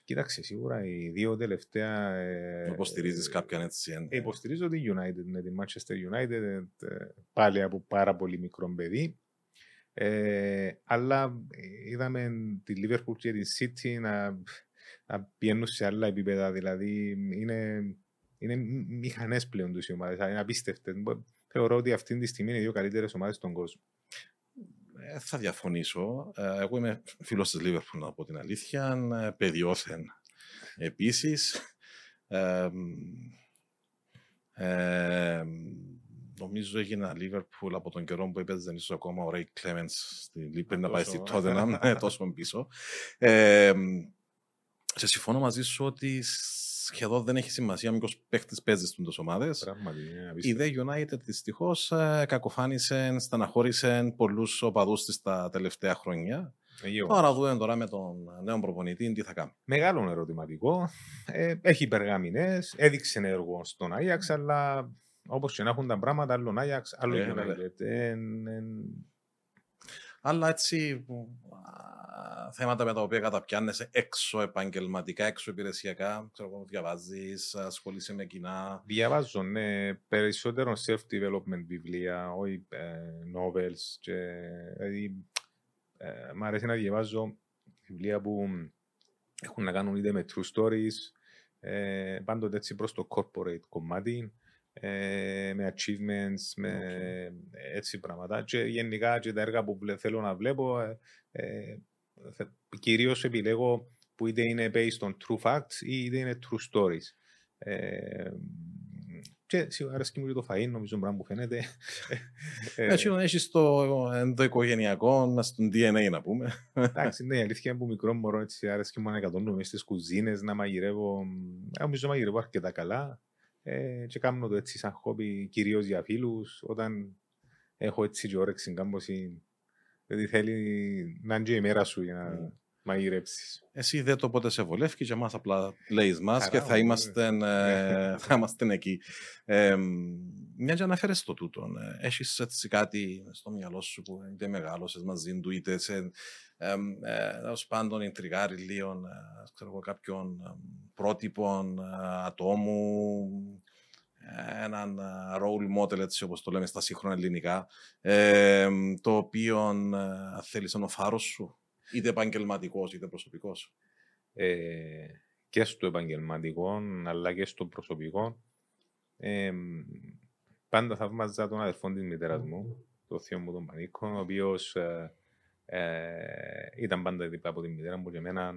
Κοίταξε, σίγουρα οι δύο τελευταία. Ε, υποστηρίζεις κάποιον έτσι. Ε, υποστηρίζω τη United, με τη Manchester United, πάλι από πάρα πολύ μικρό παιδί. Ε, αλλά είδαμε τη Liverpool και τη City να, να πηγαίνουν σε άλλα επίπεδα. Δηλαδή είναι είναι μηχανές πλέον του οι ομάδες. Είναι απίστευτες. Θεωρώ ότι αυτή τη στιγμή είναι οι δύο καλύτερες ομάδες στον κόσμο. Ε, θα διαφωνήσω. Ε, εγώ είμαι φίλος της Λίβερπουλ, να πω την αλήθεια. Ε, παιδιόθεν επίσης. Ε, ε, νομίζω έγινε Λίβερπουλ από τον καιρό που έπαιζε ίσως ακόμα ο Ρέι Κλέμεντ πριν να πάει στη Τότεναμ, τόσο πίσω. Ε, σε συμφωνώ μαζί σου ότι σχεδόν δεν έχει σημασία μήπως παίχτης παίζεις στι ομάδες. Η The United δυστυχώς ε, κακοφάνησε, στεναχώρησε πολλούς οπαδούς της τα τελευταία χρόνια. Ε, τώρα δούμε τώρα με τον νέο προπονητή τι θα κάνει. Μεγάλο ερωτηματικό. Ε, έχει υπεργάμινες, έδειξε έργο στον Άγιαξ, αλλά όπως και να έχουν τα πράγματα, άλλο Άγιαξ, άλλο ε, United. Ε, αλλά έτσι θέματα με τα οποία καταπιάνεσαι έξω επαγγελματικά, έξω υπηρεσιακά, ξέρω εγώ, διαβάζεις, ασχολείσαι με κοινά. Διαβάζω, ναι, περισσότερο self-development βιβλία, όχι ε, novels και, δηλαδή, ε, μ' αρέσει να διαβάζω βιβλία που έχουν να κάνουν είτε με true stories, ε, πάντοτε έτσι προς το corporate κομμάτι, ε, με achievements, με έτσι πράγματα. Και γενικά και τα έργα που θέλω να βλέπω, ε, ε, κυρίως επιλέγω που είτε είναι based on true facts ή είτε είναι true stories. Ε, και σίγουρα αρέσκει μου και το φαΐν, νομίζω πράγμα που φαίνεται. Έτσι, έχεις το ενδοοικογενειακό, στον DNA να πούμε. Εντάξει, ναι, η αλήθεια είναι που μικρό μωρό έτσι αρέσκει μου να εκατόνουμε στις κουζίνες, να μαγειρεύω. Νομίζω μαγειρεύω αρκετά καλά. Ε, και κάνω το έτσι σαν χόμπι κυρίως για φίλους, όταν έχω έτσι και όρεξη κάμποση, δηλαδή θέλει να είναι και η μέρα σου για να mm. μαγειρέψεις. Εσύ δεν το πότε σε βολεύει και εμάς απλά λέεις μας και θα είμαστε, ε, θα είμαστε εκεί. Ε, μιας και αναφέρεσαι το τούτο, ε, έχεις έτσι κάτι στο μυαλό σου που είτε μεγάλωσες μαζί του είτε σε τέλο πάντων ιντριγάρει λίγο ε, ξέρω, κάποιων πρότυπων ε, ατόμου, ε, έναν role model, έτσι όπως το λέμε στα σύγχρονα ελληνικά, το οποίο θέλεις να ο φάρος σου, είτε επαγγελματικός είτε προσωπικός; Ε, και στο επαγγελματικό, αλλά και στο προσωπικό. Ε, πάντα θαύμαζα τον αδερφό της μητέρας μου, το θείο μου τον Πανίκο, ο οποίος Ε, ήταν πάντα δίπλα από τη μητέρα μου και εμένα.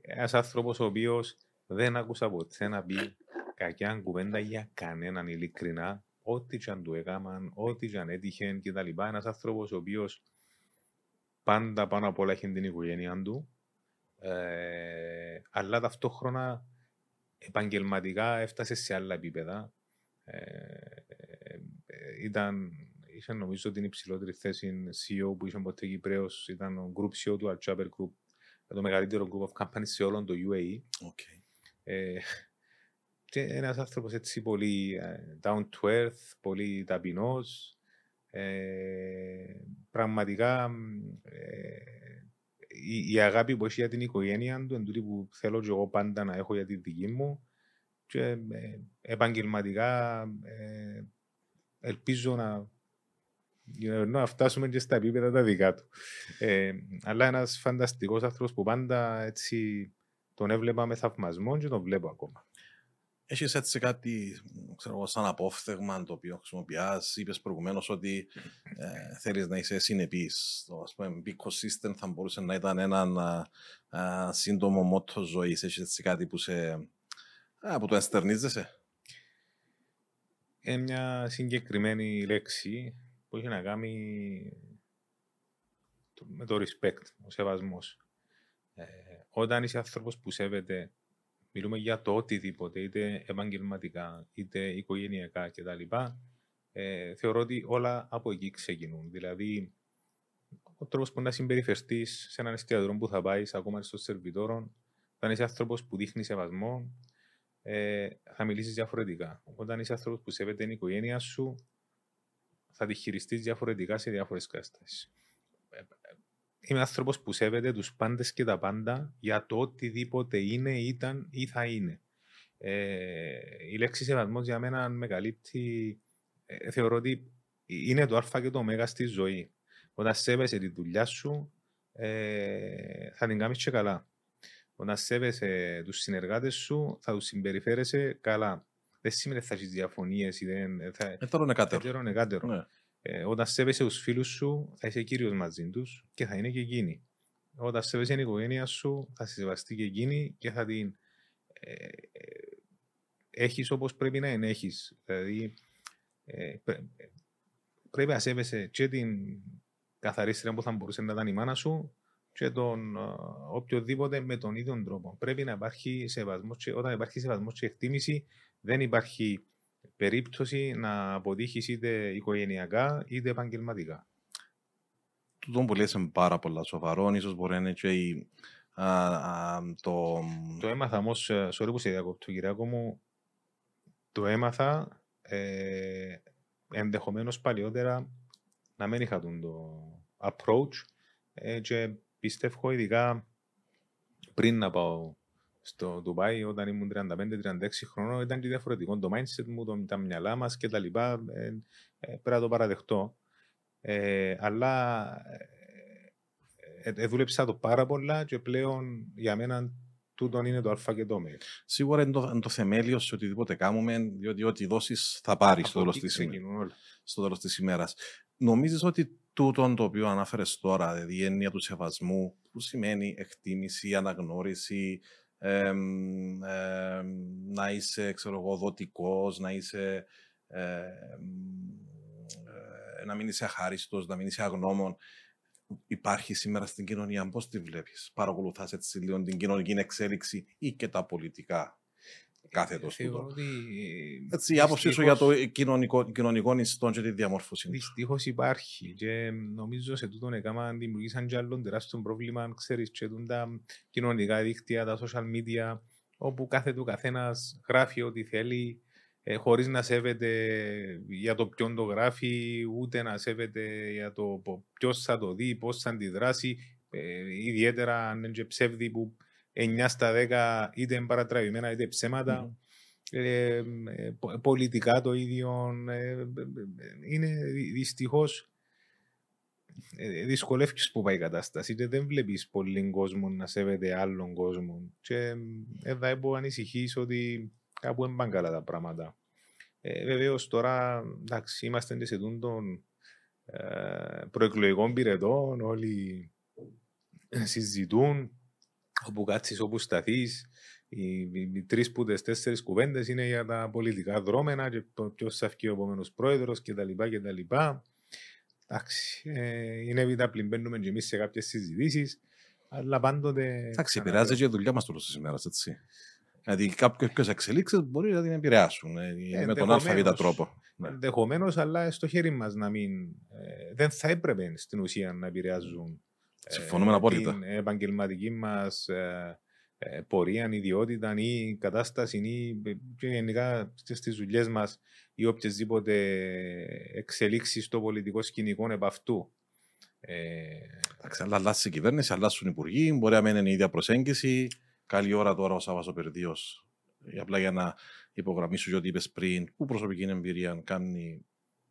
Ε, ένας άνθρωπος ο οποίος δεν άκουσα ποτέ να πει κακιά κουβέντα για κανέναν ειλικρινά, ό,τι και αν του έκαναν, ό,τι και αν έτυχε κτλ. Ένας άνθρωπος ο οποίος πάντα πάνω απ' όλα έχει την οικογένεια του, ε, αλλά ταυτόχρονα επαγγελματικά έφτασε σε άλλα επίπεδα. Ε, ε, ήταν, είχε νομίζω την υψηλότερη θέση CEO που είχε ποτέ Κυπρέος, ήταν ο group CEO του Alchaber Group, το μεγαλύτερο group of companies σε όλο το UAE. Okay. Ε, και ένας άνθρωπος έτσι πολύ down to earth, πολύ ταπεινός, ε, πραγματικά ε, η, η, αγάπη που έχει για την οικογένεια του είναι τούτη που θέλω και εγώ πάντα να έχω για τη δική μου και ε, επαγγελματικά ε, ελπίζω να, να φτάσουμε και στα επίπεδα τα δικά του. Ε, αλλά ένας φανταστικός άνθρωπος που πάντα έτσι τον έβλεπα με θαυμασμό και τον βλέπω ακόμα. Έχεις έτσι κάτι, ξέρω σαν απόφθεγμα το οποίο χρησιμοποιάς, είπες προηγουμένως ότι ε, θέλεις να είσαι συνεπής. Το ας πούμε big system θα μπορούσε να ήταν ένα α, σύντομο μότο ζωής. Έχεις έτσι κάτι που, σε, α, που το ενστερνίζεσαι. Είναι μια συγκεκριμένη λέξη που έχει να κάνει με το respect, ο σεβασμός. Ε, όταν είσαι άνθρωπος που σέβεται μιλούμε για το οτιδήποτε, είτε επαγγελματικά, είτε οικογενειακά κτλ. Ε, θεωρώ ότι όλα από εκεί ξεκινούν. Δηλαδή, ο τρόπος που να συμπεριφερθείς σε έναν εστιατόριο που θα πάεις, ακόμα στο σερβιτόρο, όταν είσαι άνθρωπος που δείχνει σεβασμό, ε, θα μιλήσεις διαφορετικά. Όταν είσαι άνθρωπος που σέβεται την οικογένεια σου, θα τη χειριστείς διαφορετικά σε διάφορες καταστάσεις. Είμαι άνθρωπος που σέβεται τους πάντες και τα πάντα για το οτιδήποτε είναι, ήταν ή θα είναι. Ε, η λέξη σεβασμός για μένα με καλύπτει. Ε, θεωρώ ότι είναι το Α και το Ω στη ζωή. Όταν σέβεσαι τη δουλειά σου, ε, θα την κάνεις και καλά. Όταν σέβεσαι τους συνεργάτες σου, θα τους συμπεριφέρεσαι καλά. Δεν σημαίνει ότι θα έχεις διαφωνίες ή δεν. Θα, θα είναι κάτερο. Ε, όταν σέβεσαι τους φίλους σου, θα είσαι κύριος μαζί τους και θα είναι και εκείνοι. Όταν σέβεσαι την οικογένεια σου, θα σε σεβαστεί και εκείνη και θα την ε, ε έχεις όπως πρέπει να είναι. Έχεις. Δηλαδή, ε, πρέπει να σέβεσαι και την καθαρίστρια που θα μπορούσε να ήταν η μάνα σου και τον οποιοδήποτε με τον ίδιο τρόπο. Πρέπει να υπάρχει σεβασμός και όταν υπάρχει σεβασμός και εκτίμηση, δεν υπάρχει περίπτωση να αποτύχει είτε οικογενειακά είτε επαγγελματικά. Τούτο που λες είναι πάρα πολλά σοβαρό, ίσως μπορεί να είναι και η, α, α, το... Το έμαθα όμως, ε, sorry που σε διακόπτω Κυριάκο μου, το έμαθα ε, ενδεχομένως παλιότερα να μην είχα τον το approach. Ε, και πιστεύω ειδικά πριν να πάω στο Ντουμπάι όταν ήμουν 35-36 χρονών ήταν και διαφορετικό το mindset μου, το, τα μυαλά μας και τα λοιπά. Ε, ε, πρέπει να το παραδεχτώ. Ε, αλλά ε, ε, δούλεψα το πάρα πολλά και πλέον για μένα τούτο είναι το α και το μ. Σίγουρα είναι το, είναι το θεμέλιο σε οτιδήποτε κάνουμε, διότι ό,τι δώσεις θα πάρεις στο τέλος της ημέρας. Στο τέλος της ημέρας. Νομίζεις ότι τούτο το οποίο ανάφερε τώρα, δηλαδή η έννοια του σεβασμού, που σημαίνει εκτίμηση, αναγνώριση, ε, να είσαι ξέρω εγώ, δοτικός, να είσαι ε, να μην είσαι αχάριστος, να μην είσαι αγνώμων. Υπάρχει σήμερα στην κοινωνία, πώς τη βλέπεις, παρακολουθάς έτσι λίγο την κοινωνική εξέλιξη ή και τα πολιτικά; Κάθετο του. Ότι... Έτσι, η άποψή σου για το κοινωνικό, κοινωνικό νηστό και τη διαμόρφωση. Δυστυχώς υπάρχει και νομίζω σε τούτον έκανα δημιουργήσαν και άλλον τεράστιο πρόβλημα, ξέρεις, και τα κοινωνικά δίκτυα, τα social media, όπου κάθε του καθένας γράφει ό,τι θέλει, ε, χωρίς να σέβεται για το ποιον το γράφει, ούτε να σέβεται για το ποιος θα το δει, πώς θα αντιδράσει. Ε, ιδιαίτερα αν είναι και ψεύδι που 9 στα 10 είτε είναι παρατραβημένα είτε ψέματα. Mm. Ε, πολιτικά το ίδιο. Ε, είναι δυστυχώς ε, δυσκολεύει που πάει η κατάσταση. Είτε δεν βλέπεις πολύ κόσμο να σέβεται άλλον κόσμο. Και εδώ έχω ανησυχείς ότι κάπου δεν πάνε καλά τα πράγματα. Ε, Βεβαίως τώρα εντάξει, είμαστε σε τον ε, προεκλογικών πυρετών, όλοι συζητούν όπου κάτσεις, όπου σταθείς. Οι, οι, οι τρεις που τι τέσσερις κουβέντες είναι για τα πολιτικά δρόμενα και το ποιος θα βγει ο επόμενος πρόεδρος κτλ. Εντάξει, ε, είναι βίτα πλην μπαίνουμε και εμείς σε κάποιες συζητήσεις, αλλά πάντοτε. Εντάξει, επηρεάζει και η δουλειά μας τώρα στι ημέρες, έτσι. Δηλαδή, κάποιες εξελίξεις μπορεί να την επηρεάσουν ε, με τον ΑΒ τρόπο. Ναι. Ενδεχομένως, αλλά στο χέρι μας να μην. Ε, δεν θα έπρεπε στην ουσία να επηρεάζουν. Συμφωνούμε απόλυτα. Την επαγγελματική μας ε, πορεία, ιδιότητα ή κατάσταση ή γενικά στις δουλειές μας ή οποιασδήποτε εξελίξεις στο πολιτικό σκηνικό επ' αυτού. Ε, Εντάξει, αλλά αλλάζει η κυβέρνηση, αλλάσουν οι υπουργοί, μπορεί να μένει η ίδια προσέγγιση. Καλή ώρα τώρα ο Σάββα ο Περδίος. Απλά για να υπογραμμίσω ότι είπες πριν, που προσωπική εμπειρία κάνει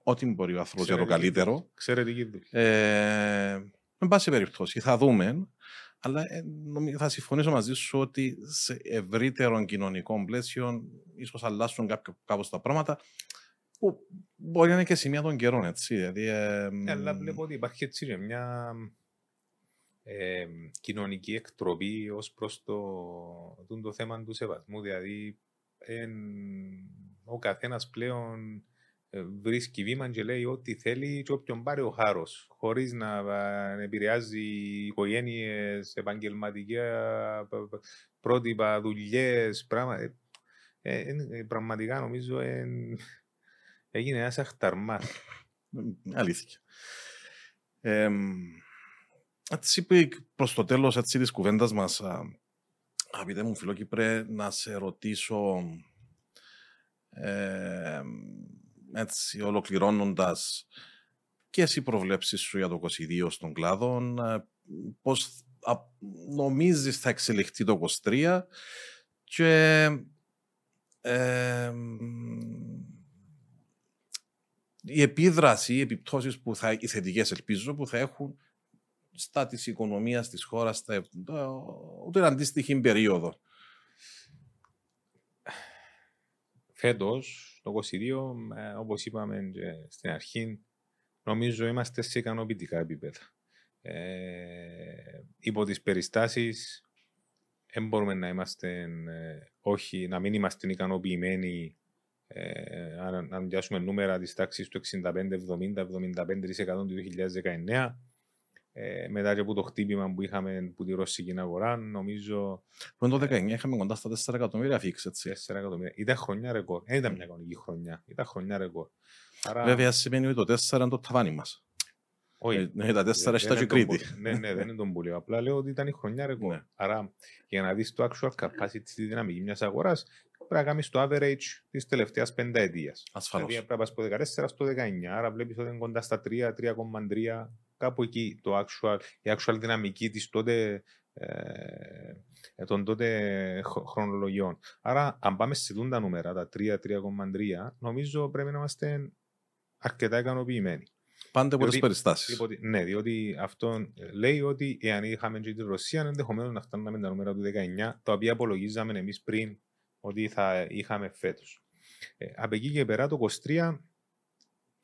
ό,τι μπορεί ο άνθρωπος για το καλύτερο. Ξέρετε τι ε, Με πάση περιπτώσει, θα δούμε. Αλλά ε, θα συμφωνήσω μαζί σου ότι σε ευρύτερων κοινωνικών πλαίσιων ίσως αλλάσουν κάπως τα πράγματα που μπορεί να είναι και σημεία των καιρών, έτσι. Δηλαδή, ε, αλλά βλέπω ότι υπάρχει έτσι μια ε, κοινωνική εκτροπή ως προς το, το θέμα του σεβασμού. Δηλαδή, ο καθένας πλέον ε, βρίσκει βήμα και λέει ό,τι θέλει και όποιον πάρει ο χάρος, χωρίς να επηρεάζει οικογένειες, επαγγελματικά πρότυπα, δουλειές, πράγματα. Ε, ε, πραγματικά νομίζω έγινε ένας αχταρμάς. Αλήθεια. Ε, έτσι είπε προς το τέλος έτσι, της κουβέντας μας, αγαπητέ μου φιλόκυπρε, να σε ρωτήσω ε, έτσι ολοκληρώνοντας και εσύ προβλέψεις σου για το 22 στον κλάδο, πώς νομίζεις θα εξελιχθεί το 23 και ε, η επίδραση, οι επιπτώσεις που θα, οι θετικές ελπίζω που θα έχουν στα της οικονομίας της χώρας στα, ούτε αντίστοιχη περίοδο. Φέτος, το 2022, ε, όπως είπαμε και στην αρχή, νομίζω είμαστε σε ικανοποιητικά επίπεδα. Ε, υπό τις περιστάσεις, δεν μπορούμε να είμαστε, ε, όχι, να μην είμαστε ικανοποιημένοι ε, αν, αν πιάσουμε νούμερα της τάξης του 65-70-75% του 2019 ε, μετά και από το χτύπημα που είχαμε που τη ρωσική αγορά, νομίζω. Που το 2019 είχαμε κοντά στα 4 εκατομμύρια φίξ, έτσι. 4 εκατομμύρια. Ήταν χρονιά ρεκόρ. Δεν ήταν μια κανονική χρονιά. Ήταν χρονιά ρεκόρ. Άρα... Βέβαια σημαίνει ότι το 4 είναι το ταβάνι μας. Όχι. Ε, ναι, τα 4 στα και Κρήτη. Ναι, ναι, δεν είναι τον πολύ. Απλά λέω ότι ήταν η χρονιά ρεκόρ. Ναι. Άρα για να δεις το actual capacity τη δυναμική μιας αγοράς, πρέπει να κάνεις το average της τελευταίας πενταετία. Ασφαλώς. Δηλαδή πρέπει να πας από 14 στο 19. Άρα βλέπεις ότι είναι κοντά στα 3, 3,3 κάπου εκεί το actual, η actual δυναμική της τότε, ε, ε των τότε χρονολογιών. Άρα, αν πάμε σε τα νούμερα, τα 3-3,3, νομίζω πρέπει να είμαστε αρκετά ικανοποιημένοι. Πάντα από τι περιστάσεις. Ναι, διότι αυτό λέει ότι εάν είχαμε και την Ρωσία, ενδεχομένως να φτάνουμε τα νούμερα του 19, τα οποία απολογίζαμε εμείς πριν ότι θα είχαμε φέτος. Ε, από εκεί και πέρα το 23,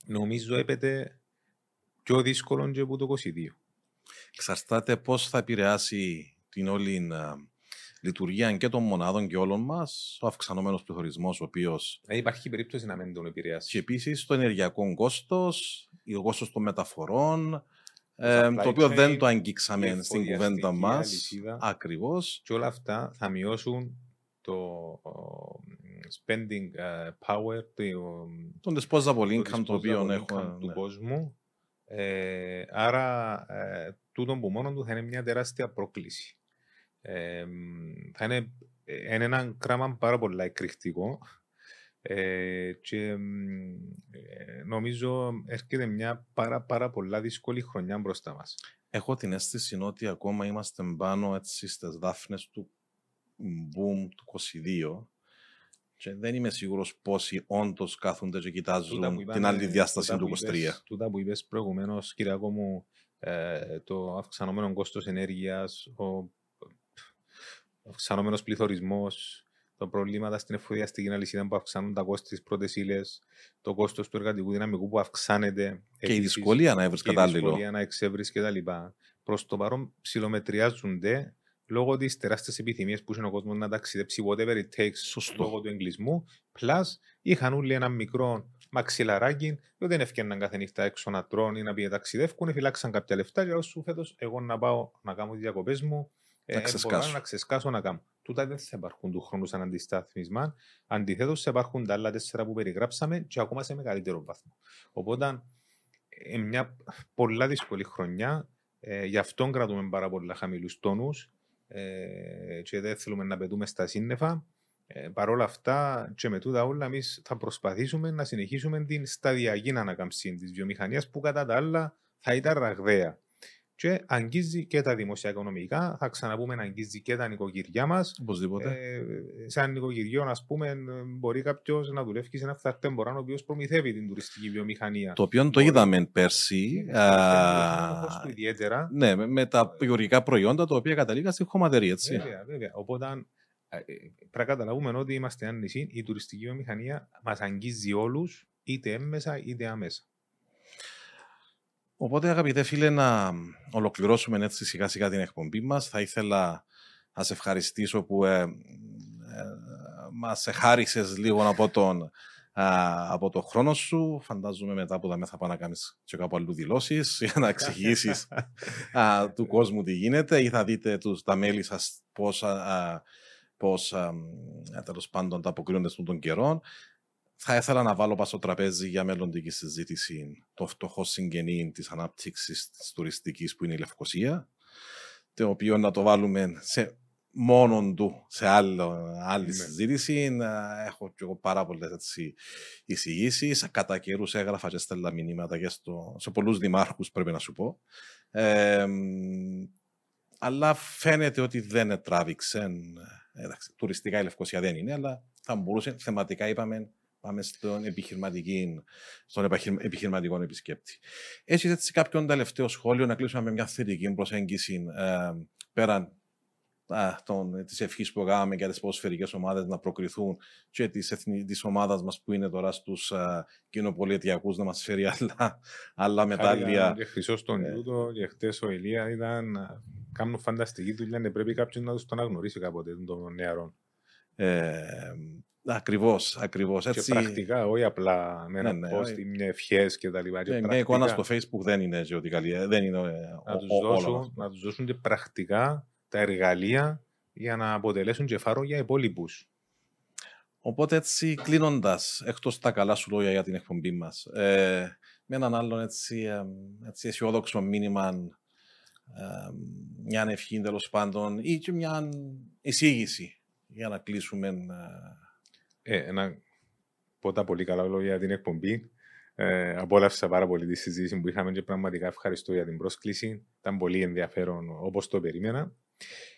νομίζω έπεται πιο δύσκολο και από το 22. Εξαρτάται πώς θα επηρεάσει την όλη λειτουργία και των μονάδων και όλων μας, ο αυξανόμενος πληθωρισμός, ο οποίος. Ε, υπάρχει περίπτωση να μην τον επηρεάσει. Και επίσης το ενεργειακό κόστος, ο κόστος των μεταφορών, ε, το οποίο δεν το αγγίξαμε στην κουβέντα μας. Ακριβώς. Και όλα αυτά θα μειώσουν το spending ε, power, το, το disposable income το οποίο έχουμε του ναι. κόσμου ε, άρα, ε, τούτο που μόνο του θα είναι μια τεράστια πρόκληση. Ε, θα είναι, ε, είναι ένα κράμα πάρα πολύ εκρηκτικό ε, και ε, νομίζω έρχεται μια πάρα, πάρα πολλά δύσκολη χρονιά μπροστά μας. Έχω την αίσθηση ότι ακόμα είμαστε πάνω έτσι στις δάφνες του boom του 22 και δεν είμαι σίγουρος πόσοι όντως κάθονται και κοιτάζουν την άλλη διάσταση του 23. Τούτα που είπες προηγουμένως, Κυριακό μου, ε, το αυξανόμενο κόστος ενέργειας, ο αυξανόμενος πληθωρισμός, τα προβλήματα στην εφοδιαστική αλυσίδα που αυξάνουν τα κόστη τη πρώτη ύλες, το κόστος του εργατικού δυναμικού που αυξάνεται. Και η δυσκολία να έβρεις κατάλληλο. Η δυσκολία να εξεύρεις κτλ. Προς το παρόν ψηλομετριάζονται λόγω της τεράστιας επιθυμίας που είναι ο κόσμος να ταξιδέψει whatever it takes Σωστό. λόγω του εγκλισμού. Plus, είχαν όλοι ένα μικρό μαξιλαράκι, δεν έφτιαναν κάθε νύχτα έξω να τρώνε ή να πήγε ταξιδεύκουν, φυλάξαν κάποια λεφτά και σου φέτος εγώ να πάω να κάνω τις διακοπές μου, να ε, ξεσκάσω. μπορώ να ξεσκάσω να κάνω. Τούτα δεν θα υπάρχουν του χρόνου σαν αντιστάθμισμα. Αντιθέτως, θα υπάρχουν τα άλλα τέσσερα που περιγράψαμε και ακόμα σε μεγαλύτερο βαθμό. Οπότε, ε, μια πολλά δύσκολη χρονιά. Ε, γι' αυτό κρατούμε πάρα πολλά χαμηλούς τόνους ε, και δεν θέλουμε να πετούμε στα σύννεφα. Ε, Παρ' όλα αυτά, και με τούτα όλα, εμείς θα προσπαθήσουμε να συνεχίσουμε την σταδιακή ανακαμψή της βιομηχανίας που κατά τα άλλα θα ήταν ραγδαία. Και αγγίζει και τα δημοσία οικονομικά, θα ξαναπούμε να αγγίζει και τα νοικοκυριά μας. Οπωσδήποτε. Ε, σαν νοικοκυριό, ας πούμε, μπορεί κάποιος να δουλεύει σε ένα φρουτέμποραν ο οποίος προμηθεύει την τουριστική βιομηχανία. Το οποίο το Μπορεί- είδαμε πέρσι. Είναι α, το κόστος του ιδιαίτερα. Ναι, με, με τα γεωργικά προϊόντα τα οποία καταλήγαν στη χωματερή, έτσι. Βέβαια, βέβαια. Οπότε ε, ε, πρέπει να καταλάβουμε ότι είμαστε ένα νησί. Η τουριστική βιομηχανία μας αγγίζει όλους, είτε έμμεσα είτε άμεσα. Οπότε, αγαπητέ φίλε, να ολοκληρώσουμε έτσι σιγά σιγά την εκπομπή μας. Θα ήθελα να σε ευχαριστήσω που ε, ε, μας εχάρισες λίγο από τον, α, από το χρόνο σου. Φαντάζομαι μετά που θα πάω να κάνεις και κάπου αλλού δηλώσεις για να εξηγήσεις του κόσμου τι γίνεται ή θα δείτε τους, τα μέλη σας πώς, α, α, πώς α, α, τέλος πάντων τα αποκρίνονται στον των καιρών. Θα ήθελα να βάλω πάνω στο τραπέζι για μελλοντική συζήτηση το φτωχό συγγενή της ανάπτυξης της τουριστικής που είναι η Λευκοσία, το οποίο να το βάλουμε σε μόνον του σε άλλο, άλλη Ναι. συζήτηση. Να Έχω και εγώ πάρα πολλές εισηγήσεις. Κατά καιρούς έγραφα και στέλνα μηνύματα και στο, σε πολλούς δημάρχους, πρέπει να σου πω. Ε, αλλά φαίνεται ότι δεν τράβηξε. Εντάξει, τουριστικά η Λευκοσία δεν είναι, αλλά θα μπορούσε. Θεματικά είπαμε, πάμε στον, επιχειρηματική, στον επαχειρ- επιχειρηματικό επισκέπτη. Έχει έτσι κάποιον τελευταίο σχόλιο να κλείσουμε με μια θετική προσέγγιση ε, πέραν α, των, της ευχής που κάναμε για τις ποδοσφαιρικές ομάδες να προκριθούν και της, εθνι, της ομάδας μας που είναι τώρα στους α, κοινοπολιτιακούς να μας φέρει άλλα, άλλα μετάλλια. Και χρυσός στον Ε. Ιούτο και χτες ο Ηλία ήταν. να Κάνουν φανταστική δουλειά. Ναι, πρέπει κάποιο να τους τον αναγνωρίσει κάποτε των νεαρών. Ε, ακριβώς, ακριβώς. Και Έτσι, πρακτικά, όχι απλά με ένα Ναι, ναι, post όχι. ή μια ευχές και τα λοιπά. και ε, μια εικόνα στο πρακτικά. facebook δεν είναι και ότι καλή. ε, Δεν είναι ε, να ο- τους, ο- όλο δώσουν, αυτό. να τους δώσουν και πρακτικά τα εργαλεία για να αποτελέσουν και φάρο για υπόλοιπους. Οπότε έτσι κλείνοντας, εκτός τα καλά σου λόγια για την εκπομπή μας, ε, με έναν άλλον έτσι, ε, έτσι αισιόδοξο μήνυμα, ε, μια ευχή τέλος πάντων ή και μια εισήγηση για να κλείσουμε. ε, Ε, να πω τα πολύ καλά λόγια για την εκπομπή. Ε, απόλαυσα πάρα πολύ τη συζήτηση που είχαμε και πραγματικά ευχαριστώ για την πρόσκληση. Ήταν πολύ ενδιαφέρον όπως το περίμενα.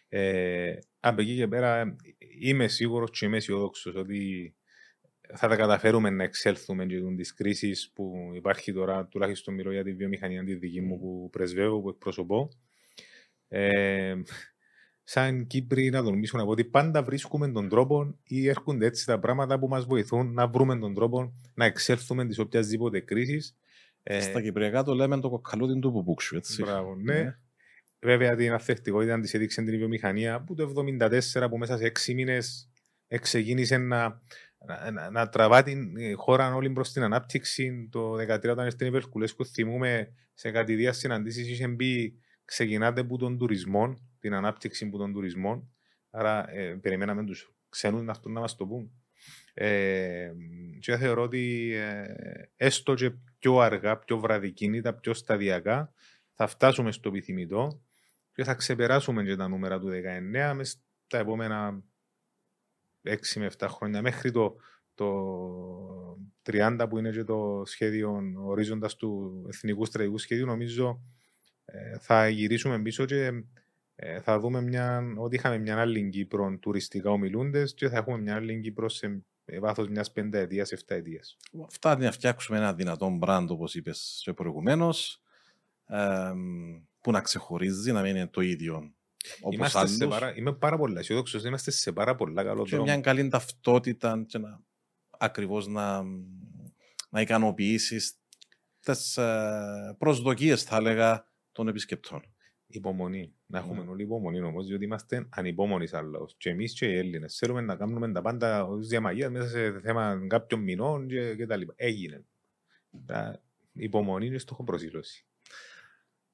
Ε, από εκεί και πέρα είμαι σίγουρος και είμαι αισιόδοξος ότι θα τα καταφέρουμε να εξέλθουμε και τις κρίσεις που υπάρχει τώρα, τουλάχιστον μιλώ για τη βιομηχανία τη δική μου που πρεσβεύω, που εκπροσωπώ. Ε, σαν Κύπροι να τολμήσουμε να πω ότι πάντα βρίσκουμε τον τρόπο ή έρχονται έτσι τα πράγματα που μας βοηθούν να βρούμε τον τρόπο να εξέλθουμε της οποιασδήποτε κρίσης. Ε, Στα κυπριακά το λέμε το κοκκαλούδι του πουπούξου, έτσι. Μπράβο, ναι. Βέβαια την αθεκτικότητα της έδειξε την βιομηχανία που το 1974 που μέσα σε έξι μήνες ξεκίνησε να, να, να, να τραβά την ε, χώρα όλη προς την ανάπτυξη. Το 2013 όταν ήρθε η Βερκουλέσκου, θυμούμε σε κατηδία συναντήσεις είχε μπει ξεκινάτε από τον τουρισμό, την ανάπτυξη από τον τουρισμό. Άρα ε, περιμέναμε τους ξένους να έρθουν να μας το πούν. Ε, και θεωρώ ότι ε, έστω και πιο αργά, πιο βραδικίνητα, πιο σταδιακά θα φτάσουμε στο επιθυμητό και θα ξεπεράσουμε και τα νούμερα του 19 μέσα στα επόμενα 6 με 7 χρόνια μέχρι το, το 30 που είναι και το σχέδιο ορίζοντας του Εθνικούς Στρατηγικού Σχεδίου νομίζω ε, θα γυρίσουμε πίσω και ε, θα δούμε μια, ότι είχαμε μια άλλη Κύπρο τουριστικά ομιλούντες και θα έχουμε μια άλλη Κύπρο σε βάθος μιας πενταετίας, εφταετίας. Φτάνει να φτιάξουμε ένα δυνατό μπραντ, όπως είπες προηγουμένως, που να ξεχωρίζει, να μην είναι το ίδιο όπως Είμαστε σε άλλους πάρα, είμαι πάρα πολύ αισιόδοξος. Είμαστε σε πάρα πολλά καλό και δρόμο. μια καλή ταυτότητα και να, ακριβώς να, να ικανοποιήσεις τις ε, προσδοκίες θα έλεγα των επισκεπτών. Υπομονή. Να έχουμε Ναι. όλοι υπομονή όμως, διότι είμαστε ανυπόμονοι σαν λαό. Και εμείς και οι Έλληνες θέλουμε να κάνουμε τα πάντα ως διαμαγεία μέσα σε θέμα κάποιων μηνών και, και τα λοιπά. Έγινε. Τα υπομονή είναι στόχο προσήλωση.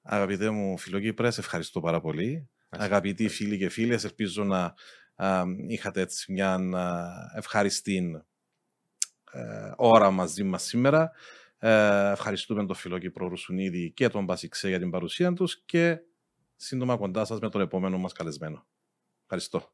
Αγαπητέ μου φιλοκύπρε, σε ευχαριστώ πάρα πολύ. Να σε Αγαπητοί ευχαριστώ. φίλοι και φίλες, ελπίζω να α, είχατε έτσι μια α, ευχαριστή ε, ώρα μαζί μας σήμερα. Ε, ευχαριστούμε τον Φιλόκυπρο Ρουσουνίδη και τον Μπασιξέ για την παρουσία τους και σύντομα κοντά σας με τον επόμενο μας καλεσμένο. Ευχαριστώ.